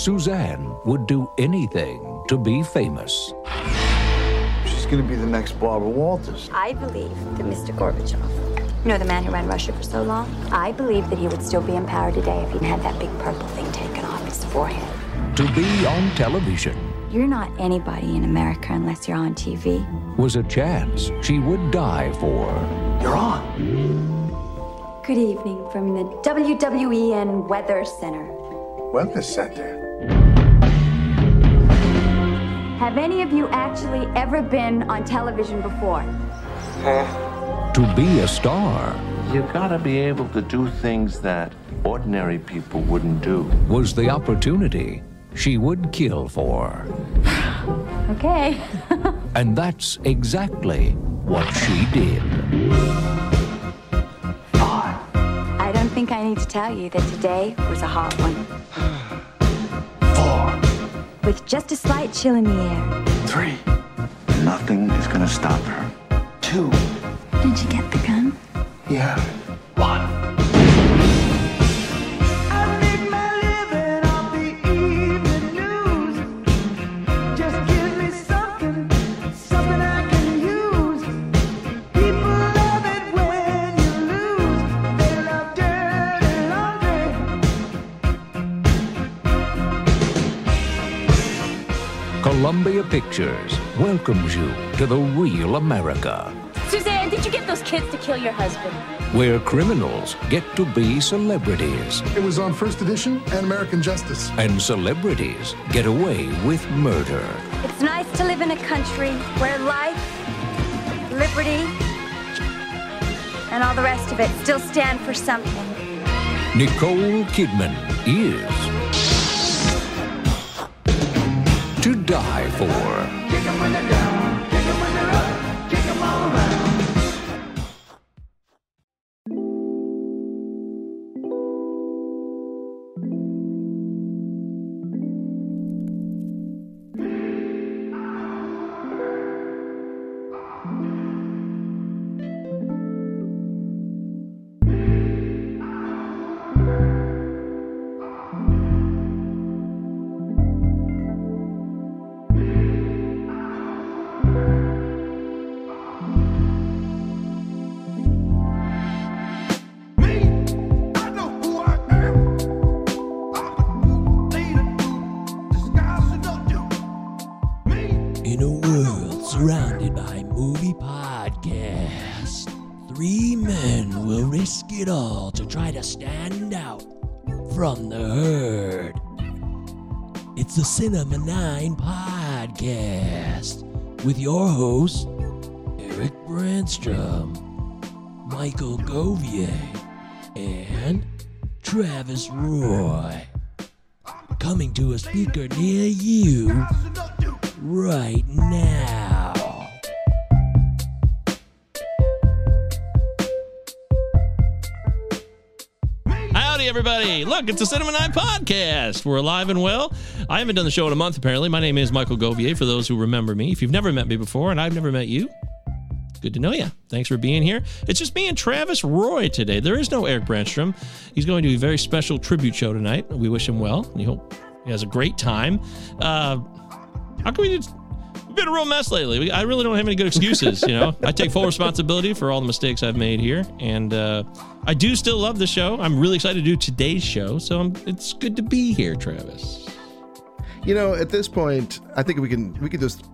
Suzanne would do anything to be famous. She's gonna be the next Barbara Walters. I believe that Mr. Gorbachev, you know the man who ran Russia for so long, I believe that he would still be in power today if he'd had that big purple thing taken off his forehead. To be on television You're not anybody in America unless you're on TV. was a chance she would die for. You're on. Good evening from the WWEN Weather Center. Weather Center. Have any of you actually ever been on television before? To be a star You gotta be able to do things that ordinary people wouldn't do. was the opportunity she would kill for. Okay. And that's exactly what she did. I don't think I need to tell you that today was a hot one. Four, With just a slight chill in the air. three. Nothing is gonna stop her. Two. Did you get the gun? Yeah. One. Columbia Pictures welcomes you to the real America, Suzanne, did you get those kids to kill your husband? where criminals get to be celebrities It was on First Edition and American Justice. and celebrities get away with murder. It's nice to live in a country where life, liberty, and all the rest of it still stand for something. Nicole Kidman is to die for. Michael Govier, and Travis Roy. Coming to a speaker near you right now. Howdy, everybody. Look, it's the Cinema Nine Podcast. We're alive and well. I haven't done the show in a month, apparently. My name is Michael Govier, for those who remember me. If you've never met me before, and I've never met you, good to know you. Thanks for being here. It's just me and Travis Roy today. There is no Eric Branstrom. He's going to a very special tribute show tonight. We wish him well. We hope he has a great time. Uh, how can we just. We've been a real mess lately. We, I really don't have any good excuses. You know, I take full responsibility for all the mistakes I've made here, and uh, I do still love the show. I'm really excited to do today's show, so I'm, it's good to be here, Travis. You know, at this point, I think we can we can just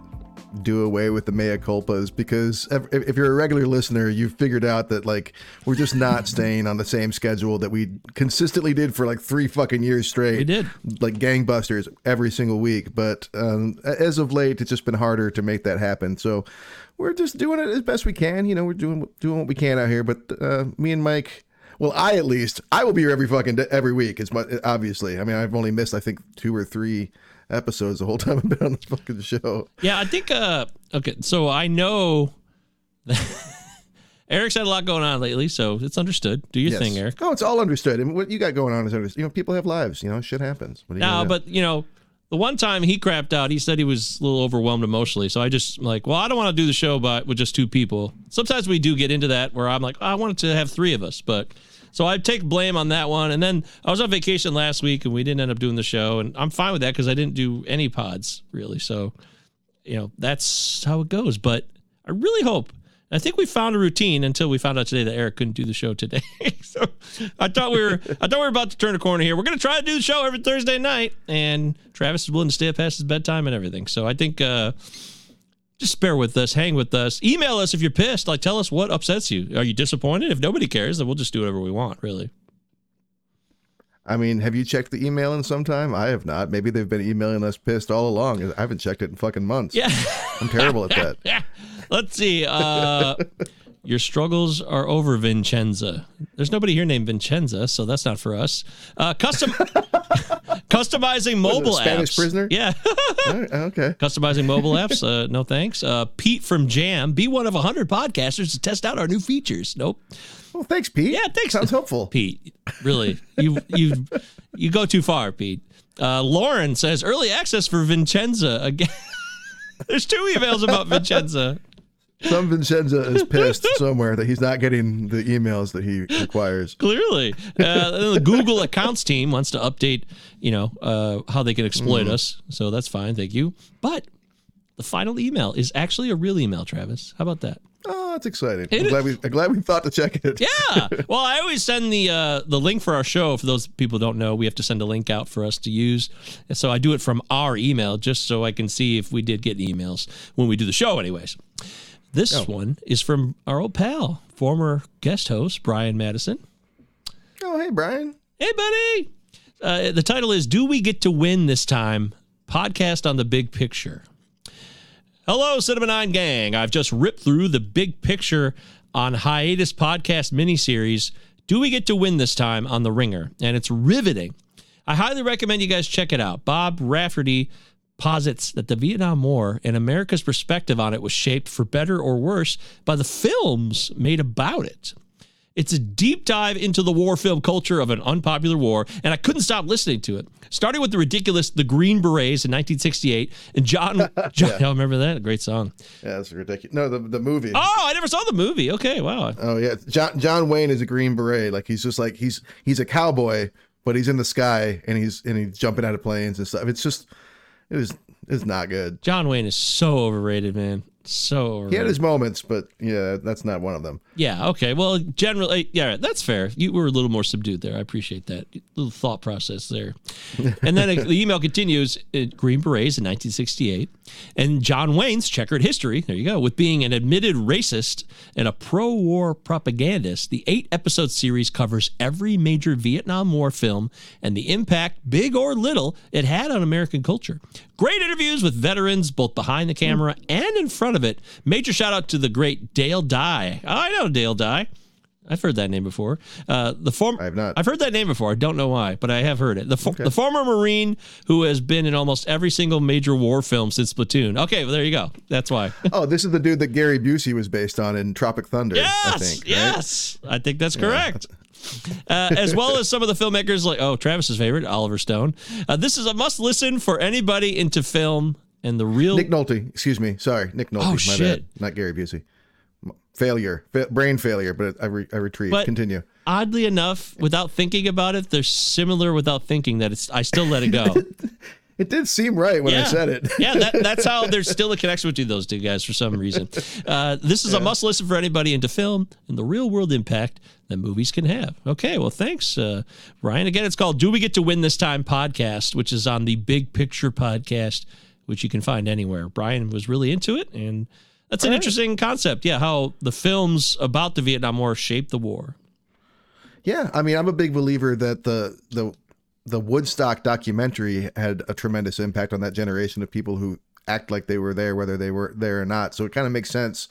do away with the mea culpas because if, if you're a regular listener, you've figured out that like we're just not staying on the same schedule that we consistently did for like three fucking years straight. We did. like gangbusters every single week, but um, as of late, it's just been harder to make that happen. So we're just doing it as best we can. You know, we're doing doing what we can out here. But uh, me and Mike. Well, I at least I will be here every fucking day, every week. It's my, obviously. I mean, I've only missed I think two or three episodes the whole time I've been on this fucking show. Yeah, I think. uh Okay, so I know Eric's had a lot going on lately, so it's understood. Do your Yes. thing, Eric. Oh, it's all understood. And what you got going on is understood. You know, people have lives. You know, shit happens. What No, but you know, the one time he crapped out, he said he was a little overwhelmed emotionally. So I just like, well, I don't want to do the show, but with just two people. Sometimes we do get into that where I'm like, I wanted to have three of us, but So I take blame on that one. And then I was on vacation last week and we didn't end up doing the show. And I'm fine with that because I didn't do any pods really. So, you know, that's how it goes. But I really hope. I think we found a routine until we found out today that Eric couldn't do the show today. so I thought we were I thought we were about to turn a corner here. We're gonna try to do the show every Thursday night, and Travis is willing to stay up past his bedtime and everything. So I think uh just bear with us, hang with us. Email us if you're pissed. Like, tell us what upsets you. Are you disappointed? If nobody cares, then we'll just do whatever we want, really. I mean, have you checked the email in some time? I have not. Maybe they've been emailing us pissed all along. I haven't checked it in fucking months. Yeah. I'm terrible at that. yeah. Let's see. Uh, your struggles are over, Vincenza. There's nobody here named Vincenza, so that's not for us. Uh, custom customizing mobile it, Spanish apps. prisoner? Yeah. Right, okay. Customizing mobile apps? Uh, no thanks. Uh, Pete from Jam, be one of 100 podcasters to test out our new features. Nope. Well, thanks, Pete. Yeah, thanks. Sounds hopeful. Pete, really, you you you go too far, Pete. Uh, Lauren says early access for Vincenza again. There's two emails about Vincenza. Some Vincenza is pissed somewhere that he's not getting the emails that he requires. Clearly, uh, the Google accounts team wants to update, you know, uh, how they can exploit Mhm. us. So that's fine, thank you. But the final email is actually a real email, Travis. How about that? Oh, that's exciting. I'm glad, we, I'm glad we thought to check it. Yeah. Well, I always send the uh, the link for our show. For those people who don't know, we have to send a link out for us to use. So I do it from our email just so I can see if we did get emails when we do the show, anyways. This Oh. one is from our old pal, former guest host Brian Madison. Oh, hey, Brian. Hey, buddy. Uh, the title is Do We Get to Win This Time? Podcast on the Big Picture. Hello, Cinema Nine Gang. I've just ripped through the big picture on hiatus podcast miniseries. Do we get to win this time on The Ringer? And it's riveting. I highly recommend you guys check it out. Bob Raftery posits that the Vietnam War and America's perspective on it was shaped for better or worse by the films made about it. It's a deep dive into the war film culture of an unpopular war, and I couldn't stop listening to it. Starting with the ridiculous The Green Berets in 1968, and John, John Yeah. I remember that? Great song. Yeah, that's ridiculous. No, the, the movie. Oh, I never saw the movie. Okay, wow. Oh yeah, John John Wayne is a Green Beret. Like he's just like he's he's a cowboy, but he's in the sky and he's and he's jumping out of planes and stuff. It's just it was it's not good. John Wayne is so overrated, man. So. He had his moments, but yeah, that's not one of them. Yeah. Okay. Well, generally, yeah, that's fair. You were a little more subdued there. I appreciate that little thought process there. And then the email continues: uh, Green Berets in 1968, and John Wayne's checkered history. There you go. With being an admitted racist and a pro-war propagandist, the eight-episode series covers every major Vietnam War film and the impact, big or little, it had on American culture. Great interviews with veterans, both behind the camera and in front of it. Major shout out to the great Dale Dye. Oh, I know Dale Dye. I've heard that name before. Uh, the former, I've not. I've heard that name before. I don't know why, but I have heard it. The, fo- the former Marine who has been in almost every single major war film since Platoon. Okay, well there you go. That's why. oh, this is the dude that Gary Busey was based on in Tropic Thunder. I Yes, think. right? yes, I think that's Yeah, correct. uh, as well as some of the filmmakers like oh Travis's favorite Oliver Stone. Uh, this is a must listen for anybody into film and the real Nick Nolte. Excuse me. Sorry, Nick Nolte. Oh, my shit. bad. Not Gary Busey. Failure, Fa- brain failure. But I, re- I retrieve. But- Continue. oddly enough, without thinking about it, they're similar without thinking that it's I still let it go. It did seem right when I said it. yeah, that, that's how there's still a connection between those two guys for some reason. Uh, this is a must listen for anybody into film and the real world impact that movies can have. Okay, well, thanks, uh, Ryan. Again, it's called Do We Get to Win This Time podcast, which is on the Big Picture podcast, which you can find anywhere. Brian was really into it, and that's an All right. interesting concept. Yeah, how the films about the Vietnam War shaped the war. Yeah, I mean, I'm a big believer that the the the Woodstock documentary had a tremendous impact on that generation of people who act like they were there, whether they were there or not. So it kind of makes sense,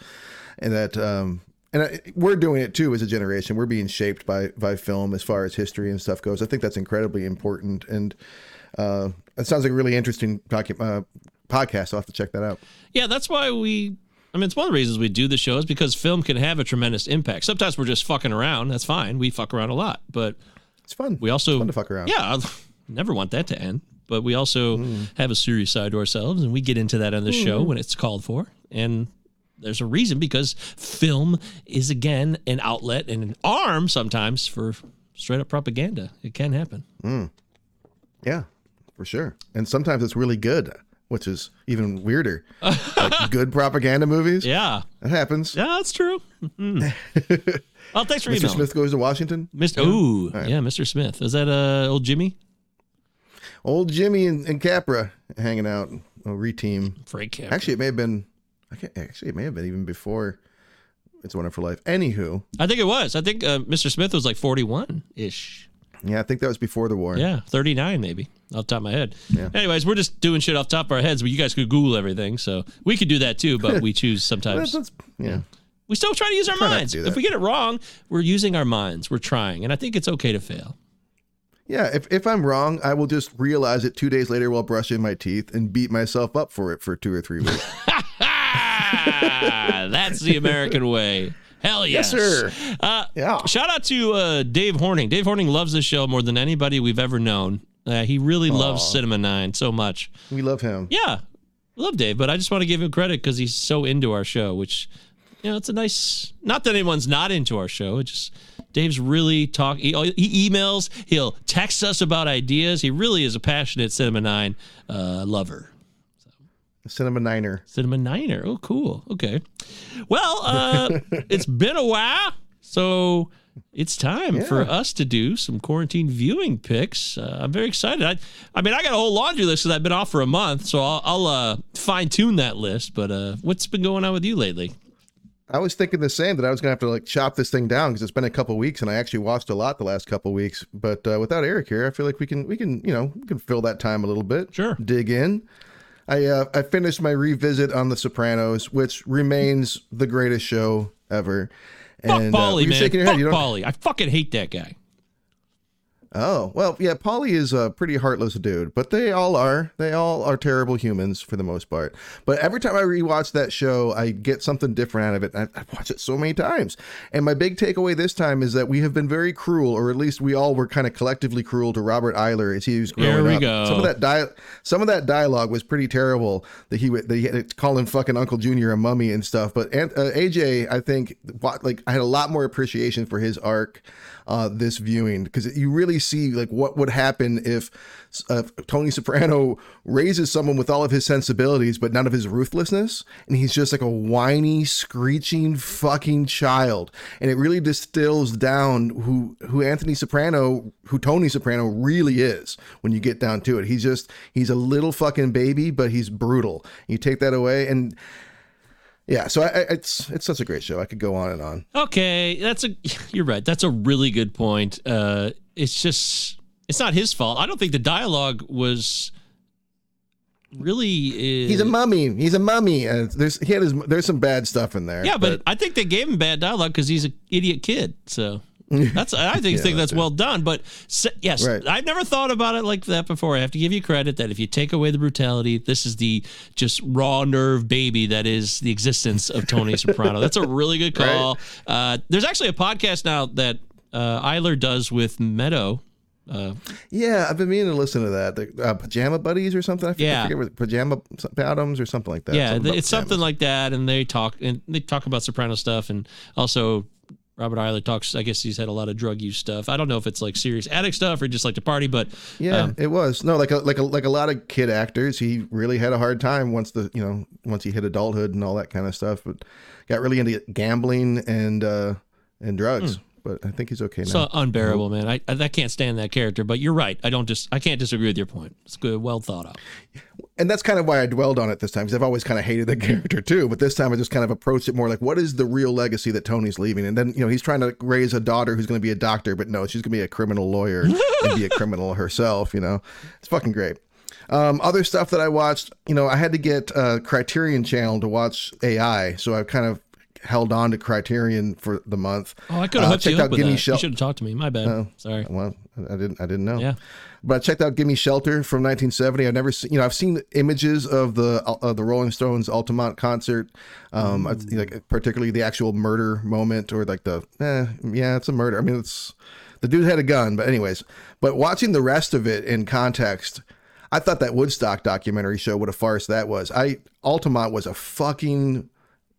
and that um, and we're doing it too as a generation. We're being shaped by by film as far as history and stuff goes. I think that's incredibly important, and uh, it sounds like a really interesting docu- uh, podcast. I'll have to check that out. Yeah, that's why we. I mean, it's one of the reasons we do the show is because film can have a tremendous impact. Sometimes we're just fucking around. That's fine. We fuck around a lot, but it's fun. We also fun to fuck around. Yeah, I never want that to end. But we also have a serious side to ourselves, and we get into that on the show Mhm. when it's called for. And there's a reason because film is again an outlet and an arm sometimes for straight up propaganda. It can happen. Yeah, for sure. And sometimes it's really good, which is even weirder. like good propaganda movies. Yeah. That happens. Yeah, that's true. Mhm. well, thanks for Mr. emailing. Smith goes to Washington. Mr. Ooh, yeah, Mr. Smith. Is that uh old Jimmy? Old Jimmy and, and Capra hanging out, a reteam. Frank Capra. Actually, it may have been. I can't, actually, it may have been even before. It's a Wonderful Life. Anywho, I think it was. I think uh, Mr. Smith was like 41 ish. Yeah, I think that was before the war. Yeah, 39 maybe off the top of my head. Yeah. Anyways, we're just doing shit off the top of our heads, but you guys could Google everything. So we could do that too, but we choose sometimes. That's- that's- yeah. We still try to use our Try minds. If we get it wrong, we're using our minds. We're trying. And I think it's okay to fail. Yeah, if, if I'm wrong, I will just realize it two days later while brushing my teeth and beat myself up for it for two or three weeks. That's the American way. Hell yes. Yes, sir. Uh, Yeah. Shout out to uh, Dave Horning. Dave Horning loves this show more than anybody we've ever known. Uh, he really loves Cinema 9 so much. we love him. Yeah, love Dave, but I just want to give him credit because he's so into our show, which, you know, it's a nice, not that anyone's not into our show. It just, Dave's really talk. He, he emails, he'll text us about ideas. He really is a passionate Cinema 9 uh, lover. Cinema Niner. Cinema Niner. Oh, cool. Okay. Well, uh, it's been a while, so it's time for us to do some quarantine viewing picks. Uh, I'm very excited. I, I mean, I got a whole laundry list because I've been off for a month, so I'll, I'll uh, fine tune that list. But uh, what's been going on with you lately? I was thinking the same that I was gonna have to like chop this thing down because it's been a couple weeks and I actually watched a lot the last couple weeks. But uh, without Eric here, I feel like we can we can you know we can fill that time a little bit. Sure. Dig in. I uh, I finished my revisit on The Sopranos, which remains the greatest show ever. Fuck And uh, Paulie, you're man. shaking your Fuck head. You Paulie. I fucking hate that guy. Oh, well, yeah, Paulie is a pretty heartless dude, but they all are. They all are terrible humans for the most part. But every time I rewatch that show, I get something different out of it. I, I watch it so many times. And my big takeaway this time is that we have been very cruel, or at least we all were kind of collectively cruel to Robert Iler as he was growing Here we up. go. Some of that di- some of that dialogue was pretty terrible. That he would- that he had to call him fucking Uncle Junior a mummy and stuff. But uh, AJ, I think, like I had a lot more appreciation for his arc uh, this viewing because you really see like what would happen if uh, Tony Soprano raises someone with all of his sensibilities but none of his ruthlessness, and he's just like a whiny, screeching fucking child, and it really distills down who who Anthony Soprano, who Tony Soprano really is when you get down to it. He's just he's a little fucking baby, but he's brutal. You take that away and. Yeah, so I, I, it's it's such a great show. I could go on and on. Okay, that's a. You're right. That's a really good point. Uh, it's just it's not his fault. I don't think the dialogue was really. Uh, He's a mummy. He's a mummy. and there's he had his there's some bad stuff in there. Yeah, but, I think they gave him bad dialogue because he's an idiot kid. So that's I think Yeah, think that's that's well done. But se- yes, Right. I've never thought about it like that before. I have to give you credit that if you take away the brutality, this is the just raw nerve baby that is the existence of Tony Soprano. That's a really good call. Uh, there's actually a podcast now that uh, Iler does with Meadow. Uh, yeah, I've been meaning to listen to that. The uh, pajama buddies or something. I forget, Yeah. I forget what pajama bottoms or something like that. yeah, Something it's something like that, and they talk and they talk about Soprano stuff, and also Robert Iler talks. I guess he's had a lot of drug use stuff. I don't know if it's like serious addict stuff or just like to party, but Yeah, um, it was no like a like a like a lot of kid actors. He really had a hard time once the you know once he hit adulthood and all that kind of stuff. But got really into gambling and uh and drugs. But I think he's okay now. so unbearable, man. I, I I can't stand that character, but you're right. I don't just I can't disagree with your point. It's good, well thought out. and that's kind of why I dwelled on it this time because I've always kind of hated the character too. But this time I just kind of approached it more like, what is the real legacy that Tony's leaving? And then you know he's trying to raise a daughter who's going to be a doctor, but no, she's going to be a criminal lawyer and be a criminal herself. You know, it's fucking great. Um, other stuff that I watched, you know, I had to get uh, Criterion Channel to watch AI, so I kind of held on to Criterion for the month. Oh, I could have Uh, hooked you checked up out Gimme that. Shel- you should have talked to me. My bad. Oh. Sorry. Well, I didn't. I didn't know. Yeah. But I checked out "Gimme Shelter" from 1970. I've never seen. You know, I've seen images of the uh, the Rolling Stones Altamont concert, um, I- like particularly the actual murder moment or like the, eh, yeah, it's a murder. I mean, it's the dude had a gun, but anyways. But watching the rest of it in context, I thought that Woodstock documentary show what a farce that was. I Altamont was a fucking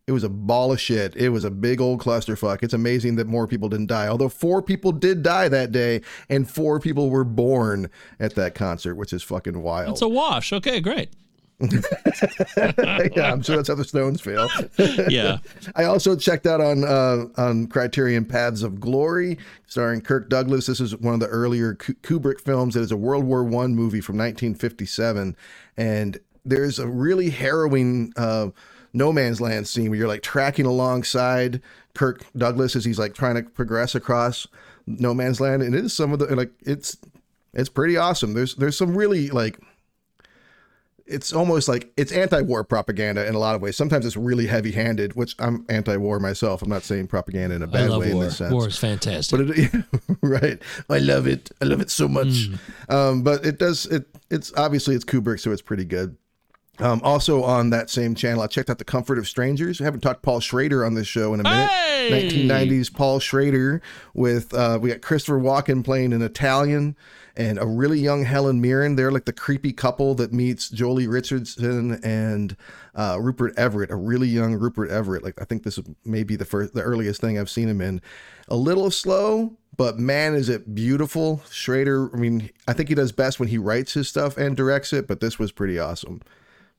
It was a ball of shit. It was a big old clusterfuck. It's amazing that more people didn't die. Although four people did die that day, and four people were born at that concert, which is fucking wild. It's a wash. Okay, great. yeah, I'm sure that's how the Stones feel. Yeah. I also checked out on uh, on Criterion Paths of Glory, starring Kirk Douglas. This is one of the earlier Ku- Kubrick films. It is a World War One movie from 1957, and there's a really harrowing uh, no man's land scene where you're like tracking alongside Kirk Douglas as he's like trying to progress across no man's land, and it is some of the like it's it's pretty awesome. There's there's some really like it's almost like it's anti-war propaganda in a lot of ways. Sometimes it's really heavy-handed, which I'm anti-war myself. I'm not saying propaganda in a bad way in war. this sense. War is fantastic. But it, right, I love it. I love it so much. Um, but it does. It it's obviously it's Kubrick, so it's pretty good. Um, also on that same channel, I checked out The Comfort of Strangers. I haven't talked Paul Schrader on this show in a minute. Hey! 1990s Paul Schrader with uh, we got Christopher Walken playing an Italian and a really young Helen Mirren. They're like the creepy couple that meets Joely Richardson and uh, Rupert Everett, a really young Rupert Everett. Like I think this is maybe the first, the earliest thing I've seen him in. A little slow, but man, is it beautiful. Schrader, I mean, I think he does best when he writes his stuff and directs it, but this was pretty awesome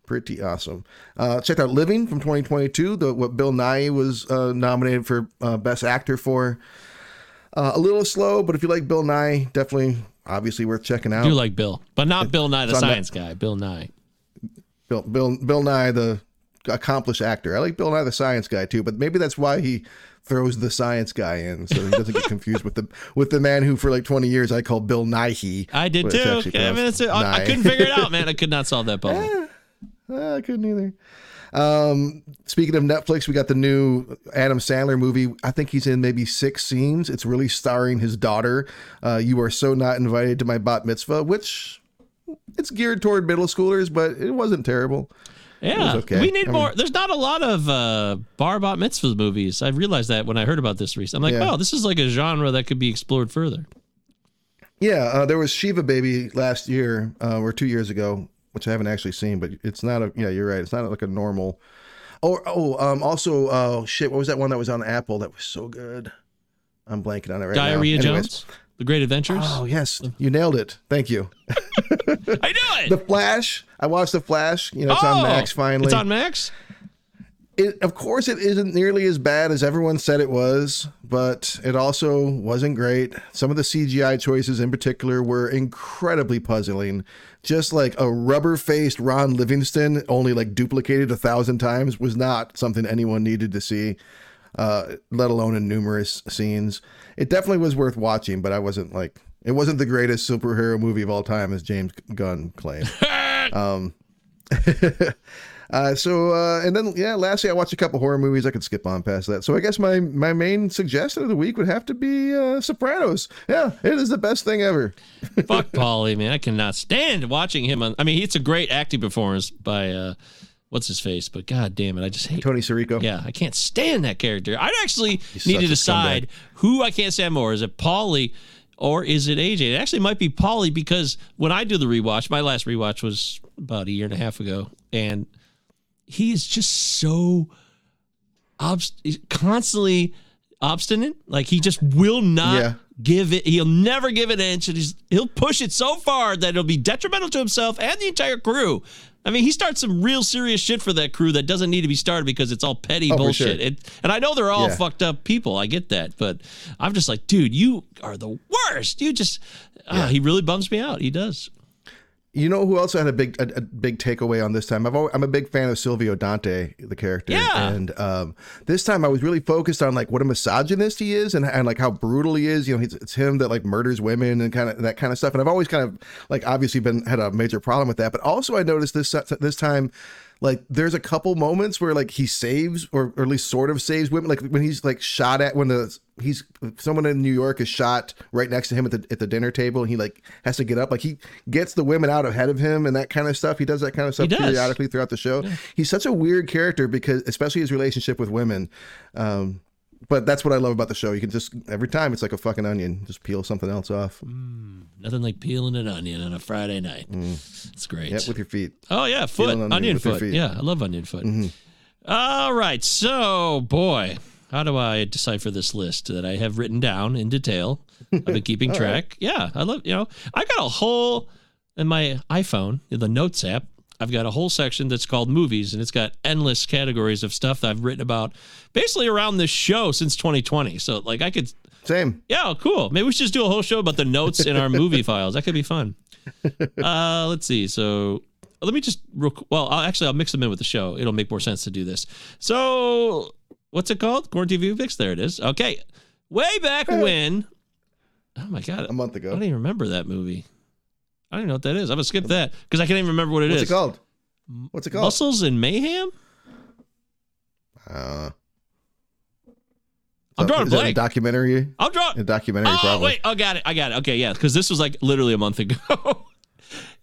pretty awesome. Uh, checked out Living from 2022, the what Bill Nye was uh, nominated for uh, Best Actor for. Uh, a little slow, but if you like Bill Nye, definitely, obviously worth checking out. I do like Bill, but not Bill Nye, the science guy. Bill Nye. Bill, Bill, Bill Nye, the accomplished actor. I like Bill Nye, the science guy too, but maybe that's why he throws the science guy in, so he doesn't get confused with the with the man who for like 20 years I called Bill Nighy. I did too. I, mean, it's, I, I couldn't figure it out, man. I could not solve that puzzle. Uh, I couldn't either. Um, speaking of Netflix, we got the new Adam Sandler movie. I think he's in maybe six scenes. It's really starring his daughter. Uh, you are so not invited to my bat mitzvah, which it's geared toward middle schoolers, but it wasn't terrible. Yeah, okay. we need I more. mean- There's not a lot of uh, bar bat mitzvah movies. I realized that when I heard about this recently. I'm like, Yeah. oh, this is like a genre that could be explored further. Yeah, uh, there was Shiva Baby last year uh, or two years ago, which I haven't actually seen, but it's not a. Yeah, you're right. It's not like a normal. Oh, oh, um, also, oh shit, what was that one that was on Apple that was so good? I'm blanking on it right now. Diarrhea Anyways. Jones, The Great Adventures. Oh yes, you nailed it. Thank you. I knew it. The Flash. I watched The Flash. You know, it's on Oh, Max finally. It's on Max. It, of course, it isn't nearly as bad as everyone said it was, but it also wasn't great. Some of the CGI choices, in particular, were incredibly puzzling. Just like a rubber-faced Ron Livingston, only like duplicated a thousand times, was not something anyone needed to see. Uh, let alone in numerous scenes. It definitely was worth watching, but I wasn't like it wasn't the greatest superhero movie of all time, as James Gunn claimed. um, uh, so uh, and then yeah, lastly, I watched a couple horror movies. I could skip on past that. So I guess my my main suggestion of the week would have to be uh, Sopranos. Yeah, it is the best thing ever. Fuck Paulie, man. I cannot stand watching him on. I mean, it's a great acting performance by uh, what's his face, but god damn it, I just hate. Tony Sirico. Yeah, I can't stand that character. I'd actually He's need to decide scumbag. who I can't stand more. Is it Paulie or is it AJ? It actually might be Paulie because when I do the rewatch, my last rewatch was about a year and a half ago, and he is just so obst- constantly obstinate. Like he just will not Yeah. give it. He'll never give an inch, and he's, he'll push it so far that it'll be detrimental to himself and the entire crew. I mean, he starts some real serious shit for that crew that doesn't need to be started because it's all petty Oh, bullshit. sure. It, and I know they're all Yeah. fucked up people. I get that, but I'm just like, dude, you are the worst. You just, ah, he really bums me out. He does. You know who else had a big a, a big takeaway on this time? I've always, I'm a big fan of Silvio Dante, the character, Yeah. and um, this time I was really focused on like what a misogynist he is and, and like how brutal he is. You know, he's, it's him that like murders women and kind of that kind of stuff. And I've always kind of like obviously been had a major problem with that. But also I noticed this this time. Like there's a couple moments where like he saves or, or at least sort of saves women. Like when he's like shot at when the he's someone in New York is shot right next to him at the at the dinner table and he like has to get up. Like he gets the women out ahead of him and that kind of stuff. He does that kind of stuff periodically throughout the show. He's such a weird character because especially his relationship with women um but that's what I love about the show you can just every time it's like a fucking onion just peel something else off Nothing like peeling an onion on a Friday night. It's great. yeah with your feet Oh yeah, foot, onion onion foot. Mm-hmm. Yeah, I love onion foot. All right. So, boy, how do I decipher this list that I have written down in detail? I've been keeping track. Yeah, I love, you know, I got a whole in my iPhone, in the Notes app. I've got a whole section that's called movies, and it's got endless categories of stuff that I've written about basically around this show since 2020. So, like, I could, Same. yeah, cool. Maybe we should just do a whole show about the notes in our movie files. That could be fun. Uh, let's see. So let me just well, I'll, actually I'll mix them in with the show. It'll make more sense to do this. So what's it called? Quarantine View Fix. There it is. Okay, way back when. Oh my god, A month ago. I don't even remember that movie. I don't even know what that is. I'm gonna skip that because I can't even remember what it is. What's it called? What's it called? Muscles and Mayhem. Uh, I'm drawing a is that blank. documentary. I'm drawing. A documentary, Oh probably. wait, I got it. I got it. Okay, yeah, because this was like literally a month ago.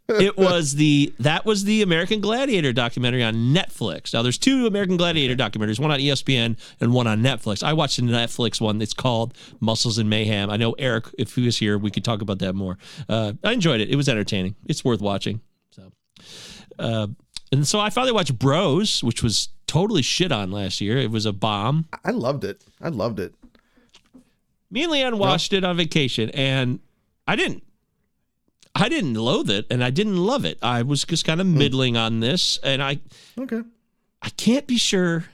it was the that was the American Gladiator documentary on Netflix. Now there's two American Gladiator documentaries, one on ESPN and one on Netflix. I watched the Netflix one. It's called Muscles and Mayhem. I know Eric, if he was here, we could talk about that more. Uh, I enjoyed it. It was entertaining. It's worth watching. So, uh, and so I finally watched Bros, which was totally shit on last year. It was a bomb. I loved it. I loved it. Me and Leanne watched it on vacation, and I didn't. I didn't loathe it, and I didn't love it. I was just kind of hmm. middling on this, and I Okay. I can't be sure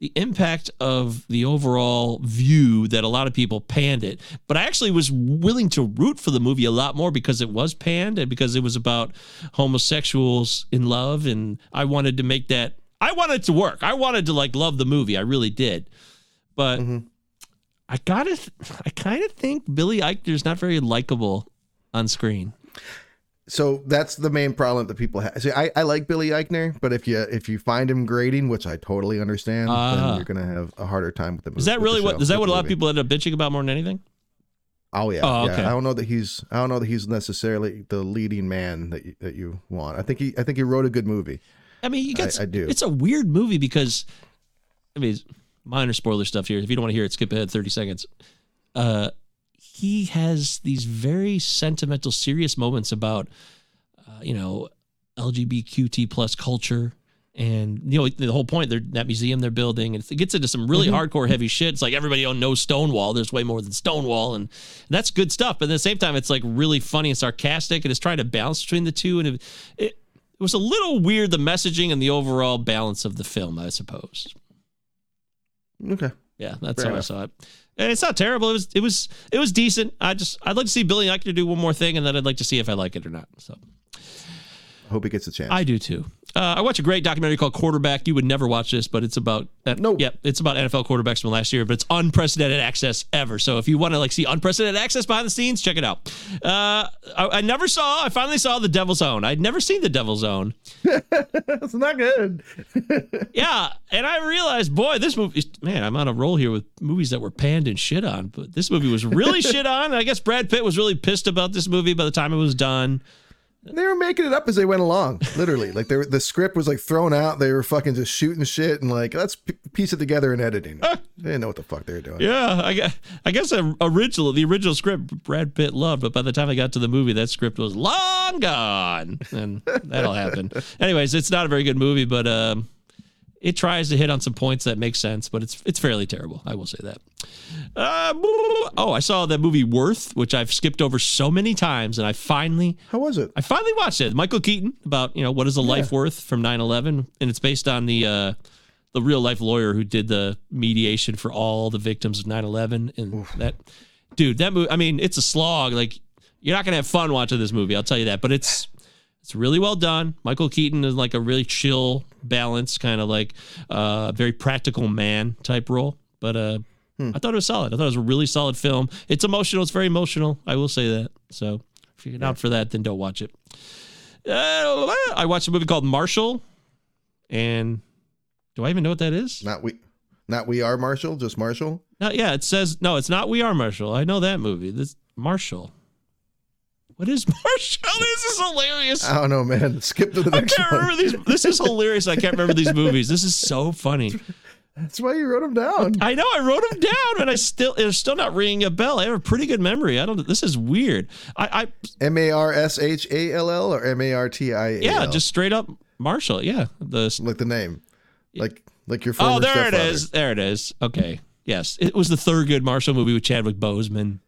the impact of the overall view that a lot of people panned it. But I actually was willing to root for the movie a lot more because it was panned and because it was about homosexuals in love, and I wanted to make that. I wanted it to work. I wanted to like love the movie. I really did, but. Mm-hmm. I gotta, I kind of think Billy Eichner's not very likable on screen. So that's the main problem that people have. See, I, I like Billy Eichner, but if you if you find him grating, which I totally understand, Ah. then you're gonna have a harder time with the movie. Is that really what? Is that what a lot of people end up bitching about more than anything? Oh yeah, Oh, yeah. okay. I don't know that he's I don't know that he's necessarily the leading man that you, that you want. I think he I think he wrote a good movie. I mean, you get. I- I do. It's a weird movie because, I mean, minor spoiler stuff here. If you don't want to hear it, skip ahead thirty seconds. Uh, he has these very sentimental, serious moments about, uh, you know, LGBTQT plus culture. And you know the whole point, they're that museum they're building, and it gets into some really hardcore, heavy shit. It's like everybody knows Stonewall. There's way more than Stonewall, and that's good stuff. But at the same time, it's like really funny and sarcastic, and it's trying to balance between the two. And it, it, it was a little weird the messaging and the overall balance of the film, I suppose. Okay. Yeah, that's Fair how enough. I saw it. And it's not terrible. It was it was it was decent. I just I'd like to see Billy Eichner do one more thing, and then I'd like to see if I like it or not. So Hope he gets a chance. I do too. Uh, I watch a great documentary called Quarterback. You would never watch this, but it's about uh, Nope. Yep, it's about NFL quarterbacks from last year, but it's unprecedented access ever. So if you want to like see unprecedented access behind the scenes, check it out. Uh, I, I never saw. I finally saw The Devil's Own. I'd never seen The Devil's Own. That's not good. Yeah, and I realized, boy, this movie, man, I'm on a roll here with movies that were panned and shit on, but this movie was really shit on. I guess Brad Pitt was really pissed about this movie by the time it was done. They were making it up as they went along, literally. like were, the script was like thrown out. They were fucking just shooting shit and like let's p- piece it together in editing. they didn't know what the fuck they were doing. Yeah, I guess, I guess the original, the original script Brad Pitt loved, but by the time I got to the movie, that script was long gone, and that'll happen. Anyways, it's not a very good movie, but um, it tries to hit on some points that make sense, but it's it's fairly terrible. I will say that. Uh, oh, I saw that movie Worth, which I've skipped over so many times, and I finally How was it? I finally watched it. Michael Keaton about you know what is a life worth from 9/11, and it's based on the uh, the real life lawyer who did the mediation for all the victims of 9/11. And that dude, that movie. I mean, it's a slog. Like you're not gonna have fun watching this movie. I'll tell you that. But it's it's really well done. Michael Keaton is like a really chill, balanced kind of like uh, very practical man type role. But uh, I thought it was solid. I thought it was a really solid film. It's emotional. It's very emotional. I will say that. So if you're not for that, then don't watch it. Uh, I watched a movie called Marshall, and do I even know what that is? Not we, not we are Marshall, just Marshall. Yeah, it says no. It's not We Are Marshall. I know that movie. This Marshall. What is Marshall? This is hilarious. I don't know, man. Skip to the next I can't one. remember these. This is hilarious. I can't remember these movies. This is so funny. That's why you wrote them down. I know I wrote them down, and I still it's still not ringing a bell. I have a pretty good memory. I don't. This is weird. I, I M A R S H A L L or M A R T I A yeah, just straight up Marshall. Yeah, the like the name. Like like your oh, former Oh, there it is. There it is. Okay. Yes, it was the third good Marshall movie with Chadwick Boseman.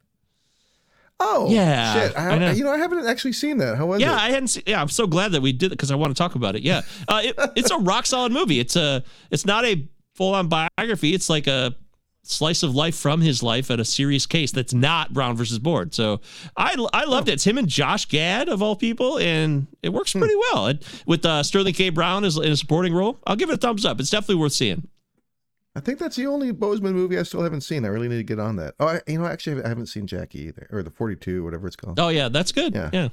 Oh, Yeah, Shit, I I, know. you know, I haven't actually seen that. How was Yeah, it? I hadn't seen. Yeah, I'm so glad that we did it because I want to talk about it. Yeah, uh, it, it's a rock solid movie. It's a. It's not a full on biography. It's like a slice of life from his life at a serious case that's not Brown versus Board. So I I loved it. It's him and Josh Gad of all people, and it works Hmm. pretty well. And with uh, Sterling K. Brown as in a supporting role, I'll give it a thumbs up. It's definitely worth seeing. I think that's the only Boseman movie I still haven't seen. I really need to get on that. Oh, I, you know, actually, I haven't seen Jackie either, or the 42, whatever it's called. Oh yeah, that's good. Yeah. Yeah,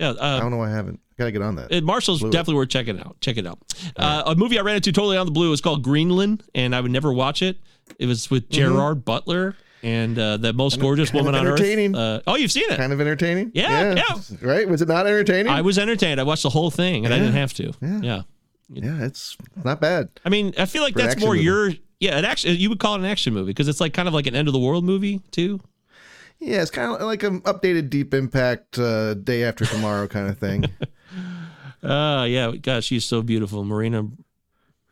yeah. I Uh, don't know why I haven't. Gotta get on that. It, Marshall's it. definitely worth checking out. Check it out. Uh, a movie I ran into totally on the blue is called Greenland, and I would never watch it. It was with Gerard Butler and uh, the most gorgeous Mm-hmm. kind woman of on earth. Uh, oh, you've seen it? kind of entertaining. Yeah, yeah. Right? Was it not entertaining? I was entertained. I watched the whole thing, and I didn't have to. Yeah. Yeah. yeah, it's not bad. I mean, I feel like For that's more movie. your. Yeah, an action. You would call it an action movie because it's like kind of like an end of the world movie too. Yeah, it's kind of like an updated Deep Impact uh, Day After Tomorrow kind of thing. Uh yeah. God, she's so beautiful, Marina,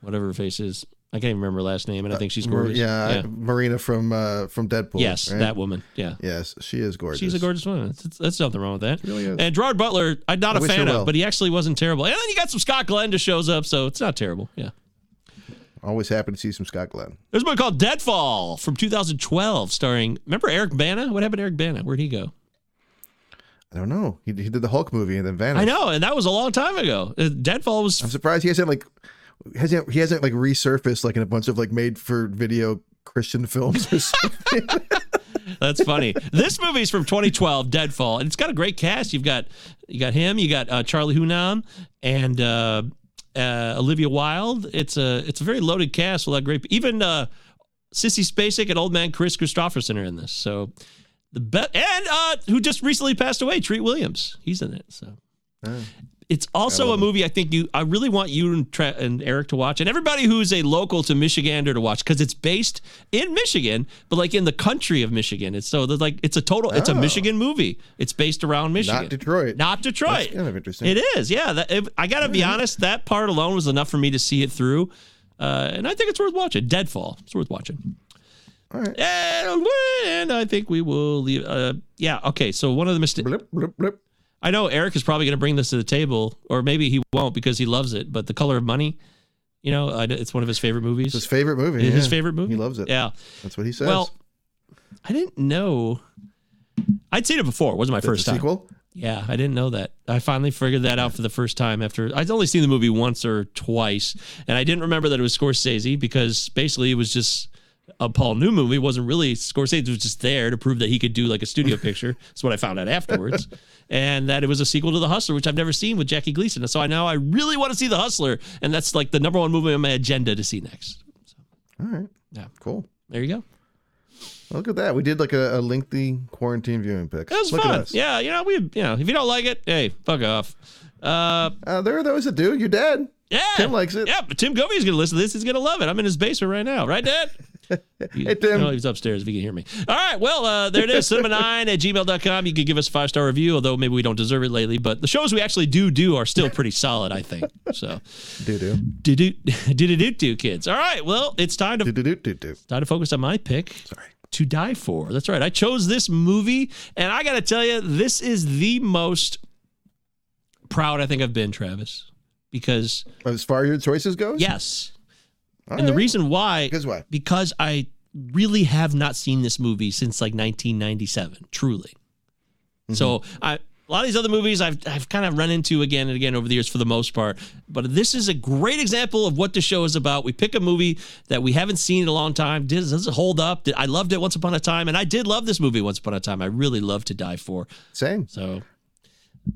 whatever her face is. I can't even remember her last name, and I think she's gorgeous. yeah, I- Marina from uh, from Deadpool. Yes, right? that woman. Yeah. Yes, she is gorgeous. She's a gorgeous woman. That's, nothing wrong with that. really is. And Gerard Butler, I'm not I a fan well. of, but he actually wasn't terrible. And then you got some Scott Glenn just shows up, so it's not terrible. Yeah. Always happy to see some Scott Glenn. There's a movie called Deadfall from 2012, starring. Remember Eric Bana? What happened to Eric Bana? Where'd he go? I don't know. He, he did the Hulk movie and then vanished. I know, and that was a long time ago. Uh, Deadfall was. I'm surprised he hasn't like hasn't he hasn't like resurfaced like in a bunch of like made for video Christian films or something. That's funny. this movie's from 2012, Deadfall, and it's got a great cast. You've got you got him, you got uh, Charlie Hunnam, and uh, uh, Olivia Wilde. It's a it's a very loaded cast with a great. Even uh, Sissy Spacek and old man Kris Kristofferson are in this. So the bet and uh, who just recently passed away, Treat Williams. He's in it. So. It's also a movie I think you I really want you and, Tra- and Eric to watch and everybody who's a local to Michigander to watch because it's based in Michigan but like in the country of Michigan. It's so there's like it's a total it's a Oh. Michigan movie. It's based around Michigan. Not Detroit. Not Detroit. That's kind of interesting. It is. Yeah, that, if, I got to be honest, that part alone was enough for me to see it through. Uh, and I think it's worth watching. Deadfall. It's worth watching. All right. And, and I think we will leave. Uh, yeah. Okay. So one of the mistakes. Blip, blip, blip. I know Eric is probably going to bring this to the table, or maybe he won't because he loves it. But The Color of Money, you know, it's one of his favorite movies. His favorite movie. His yeah. favorite movie. He loves it. Yeah. That's what he says. Well, I didn't know. I'd seen it before. It wasn't my first time. sequel. Yeah, I didn't know that. I finally figured that out for the first time after I'd only seen the movie once or twice, and I didn't remember that it was Scorsese because basically it was just a Paul New movie. It wasn't really Scorsese was just there to prove that he could do like a studio picture. That's what I found out afterwards, and that it was a sequel to The Hustler, which I've never seen with Jackie Gleason. So I now I really want to see The Hustler, and that's like the number one movie on my agenda to see next. All right. Yeah. Cool. There you go. Look at that. We did like a, a lengthy quarantine viewing pick. That was Look fun. At us. Yeah, you know we, you know, if you don't like it, hey, fuck off. Uh, Uh, there are those that do. You're dead. Yeah. Tim likes it. Yeah, but Tim Govey's going to listen to this. He's going to love it. I'm in his basement right now. Right, Dad? Hey, Tim. No, he's upstairs if he can hear me. All right. Well, uh, there it is. Cinema9 at gmail.com. You can give us a five star review, although maybe we don't deserve it lately. But the shows we actually do do are still pretty solid, I think. So, Do do. do do do do do kids. All right. Well, it's time to Do do do do do. time to focus on my pick. Sorry. To Die For. That's right. I chose this movie, and I got to tell you, this is the most proud I think I've been, Travis, because As far as your choices goes. yes, All and the reason why, Because why? because I really have not seen this movie since like 1997, truly. So I. A lot of these other movies I've I've kind of run into again and again over the years for the most part, but this is a great example of what the show is about. We pick a movie that we haven't seen in a long time. Does, does it hold up? Did, I loved it once upon a time, and I did love this movie once upon a time. I really love To Die For. Same. So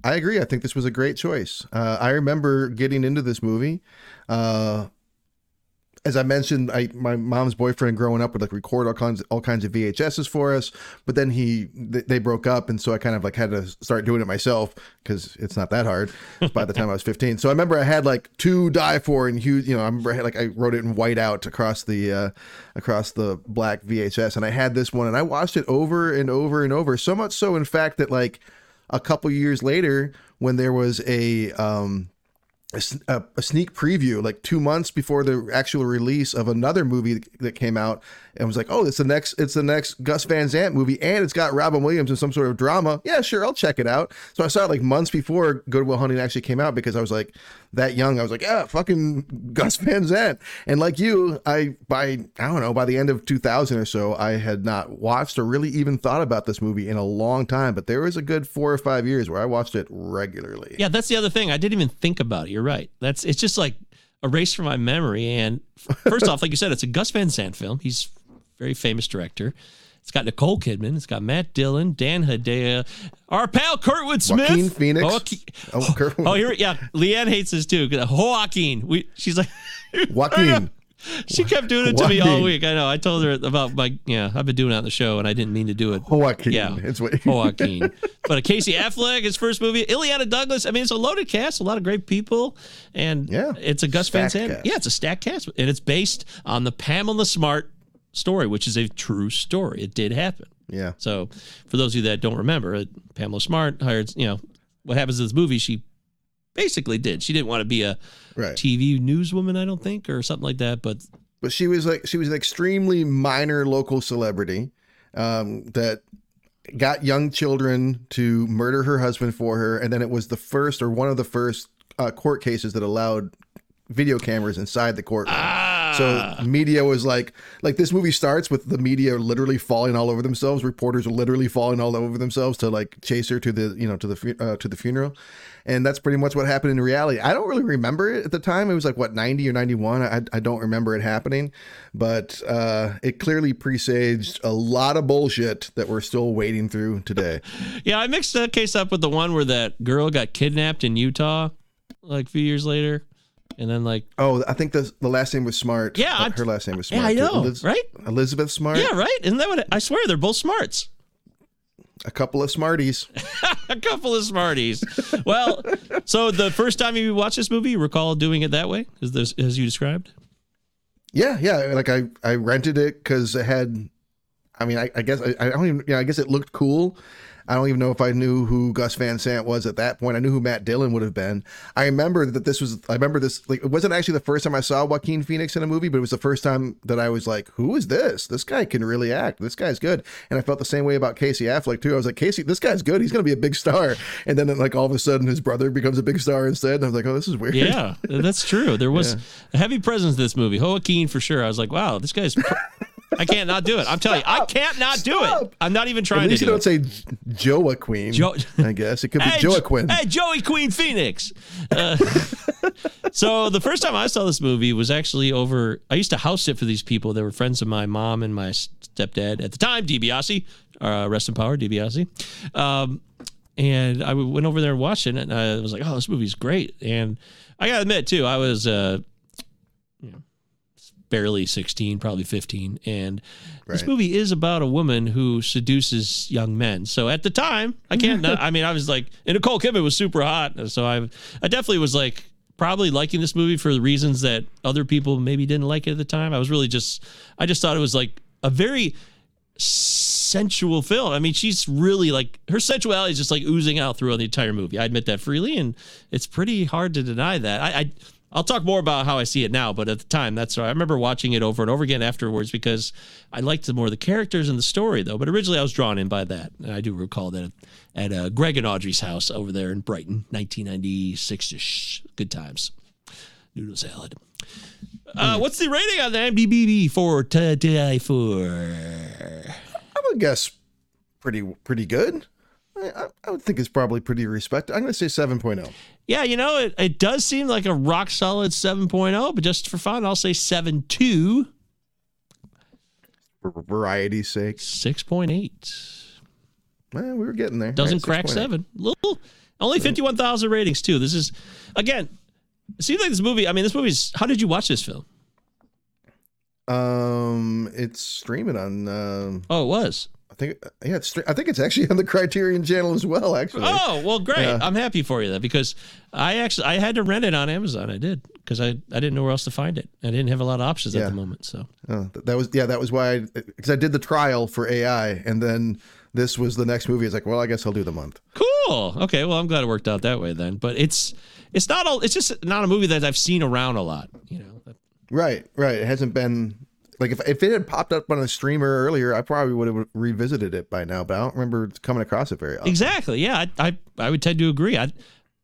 I agree. I think this was a great choice. Uh, I remember getting into this movie. Uh, as I mentioned, I my mom's boyfriend growing up would like record all kinds all kinds of VHSs for us, but then he th- they broke up, and so I kind of like had to start doing it myself because it's not that hard. by the time I was 15, so I remember I had like two die for and huge. You know, I remember I had like I wrote it in white out across the uh, across the black VHS, and I had this one, and I watched it over and over and over. So much so, in fact, that like a couple years later, when there was a um, a, a sneak preview like two months before the actual release of another movie that came out and was like oh it's the next it's the next gus van sant movie and it's got robin williams in some sort of drama yeah sure i'll check it out so i saw it like months before goodwill hunting actually came out because i was like that young i was like yeah fucking gus van zant and like you i by i don't know by the end of 2000 or so i had not watched or really even thought about this movie in a long time but there was a good four or five years where i watched it regularly Yeah, that's the other thing. I didn't even think about it. You're right. That's it's just like erased from my memory. And first off, like you said, it's a Gus Van Sant film. He's very famous director. It's got Nicole Kidman. It's got Matt Dillon, Dan Hedaya, our pal Kurtwood Smith, Joaquin Phoenix. Joaquin- Oh, oh Kurt- oh, here, yeah. Leanne hates this too. Joaquin. We, she's like, Joaquin. she kept doing it to me all week. I know. I told her about my, yeah, I've been doing it on the show and I didn't mean to do it. Joaquin. Yeah. It's what Joaquin. but a Casey Affleck, his first movie, Illeana Douglas. I mean, it's a loaded cast, a lot of great people, and Yeah. it's a Gus Van Sant. Yeah, it's a stacked cast, and it's based on the Pamela Smart story, which is a true story. It did happen. Yeah. So, for those of you that don't remember, Pamela Smart hired. You know what happens in this movie? She basically did. She didn't want to be a Right. TV newswoman, I don't think, or something like that. But But she was like she was an extremely minor local celebrity um, that got young children to murder her husband for her, and then it was the first or one of the first uh, court cases that allowed video cameras inside the courtroom. So media was like, like this movie starts with the media literally falling all over themselves. Reporters are literally falling all over themselves to like chase her to the, you know, to the uh, to the funeral, and that's pretty much what happened in reality. I don't really remember it at the time. It was like what ninety or ninety one. I I don't remember it happening, but uh, it clearly presaged a lot of bullshit that we're still wading through today. yeah, I mixed that case up with the one where that girl got kidnapped in Utah, like a few years later, and then like Oh, I think the the last name was Smart. Yeah, I- her last name was Smart. Yeah. I know, Eliz- right? Elizabeth Smart. Yeah, right. Isn't that what? I swear they're both smarts. A couple of Smarties. A couple of smarties. well, so the first time you watched this movie, you recall doing it that way, as this, as you described. Yeah, yeah. Like I, I rented it because it had. I mean, I, I guess I, I don't even. Yeah, I guess it looked cool. I don't even know if I knew who Gus Van Sant was at that point. I knew who Matt Dillon would have been. I remember that this was. I remember this. Like, it wasn't actually the first time I saw Joaquin Phoenix in a movie, but it was the first time that I was like, "Who is this? This guy can really act. This guy's good." And I felt the same way about Casey Affleck too. I was like, "Casey, this guy's good. He's going to be a big star." And then, like all of a sudden, his brother becomes a big star instead. And I was like, "Oh, this is weird." Yeah, that's true. There was a heavy presence in this movie. Joaquin for sure. I was like, wow, this guy's. Pr- I can't not do it. I'm telling you, I can't not do it. I'm not even trying to least do you it. don't say Joaquin. Jo- I guess it could be Hey, Joaquin. Hey, Joey Queen Phoenix. Uh, so the first time I saw this movie was actually over. I used to house sit for these people. They were friends of my mom and my stepdad at the time, DiBiase. Uh, rest in power, DiBiase. Um, and I went over there and watched it, and I was like, "Oh, this movie's great." And I gotta admit, too, I was uh, you know, barely 16, probably 15, and this movie is about a woman who seduces young men. So at the time, I can't. I mean, I was like, and Nicole Kidman was super hot, so I, I definitely was like probably liking this movie for the reasons that other people maybe didn't like it at the time. I was really just, I just thought it was like a very sensual film. I mean, she's really like her sensuality is just like oozing out throughout the entire movie. I admit that freely, and it's pretty hard to deny that. I, I I'll talk more about how I see it now, but at the time, that's I remember watching it over and over again afterwards because I liked the more the characters and the story though. But originally, I was drawn in by that, and I do recall that at uh, Greg and Audrey's house over there in Brighton, 1996ish. Good times. Noodle salad. Uh, what's the rating on the IMDb for to die for? I would guess pretty pretty good. I, would think it's probably pretty respected. I'm going to say oh. 7.0. Yeah, you know, it, it does seem like a rock solid 7.0, but just for fun, I'll say 7.2, For variety's sake. 6.8. Well, we were getting there. Doesn't Right, crack 6.8. 7. Little, only 51,000 ratings, too. This is, again, it seems like this movie, I mean, this movie's, how did you watch this film? Um, it's streaming on. Um, Oh, it was. I think yeah, it's. I think it's actually on the Criterion Channel as well. Actually. Oh, well, great. Yeah. I'm happy for you then because I actually, I had to rent it on Amazon. I did because I, I didn't know where else to find it. I didn't have a lot of options at the moment. So, Oh, that was yeah. That was why because I, did the trial for AI, and then this was the next movie. It's like, well, I guess I'll do the month. Cool. Okay. Well, I'm glad it worked out that way then. But it's it's not all. It's just not a movie that I've seen around a lot. You know. Right, right. It hasn't been like if if it had popped up on a streamer earlier, I probably would have revisited it by now. But I don't remember coming across it very often. Exactly. Yeah. I I, I would tend to agree. I.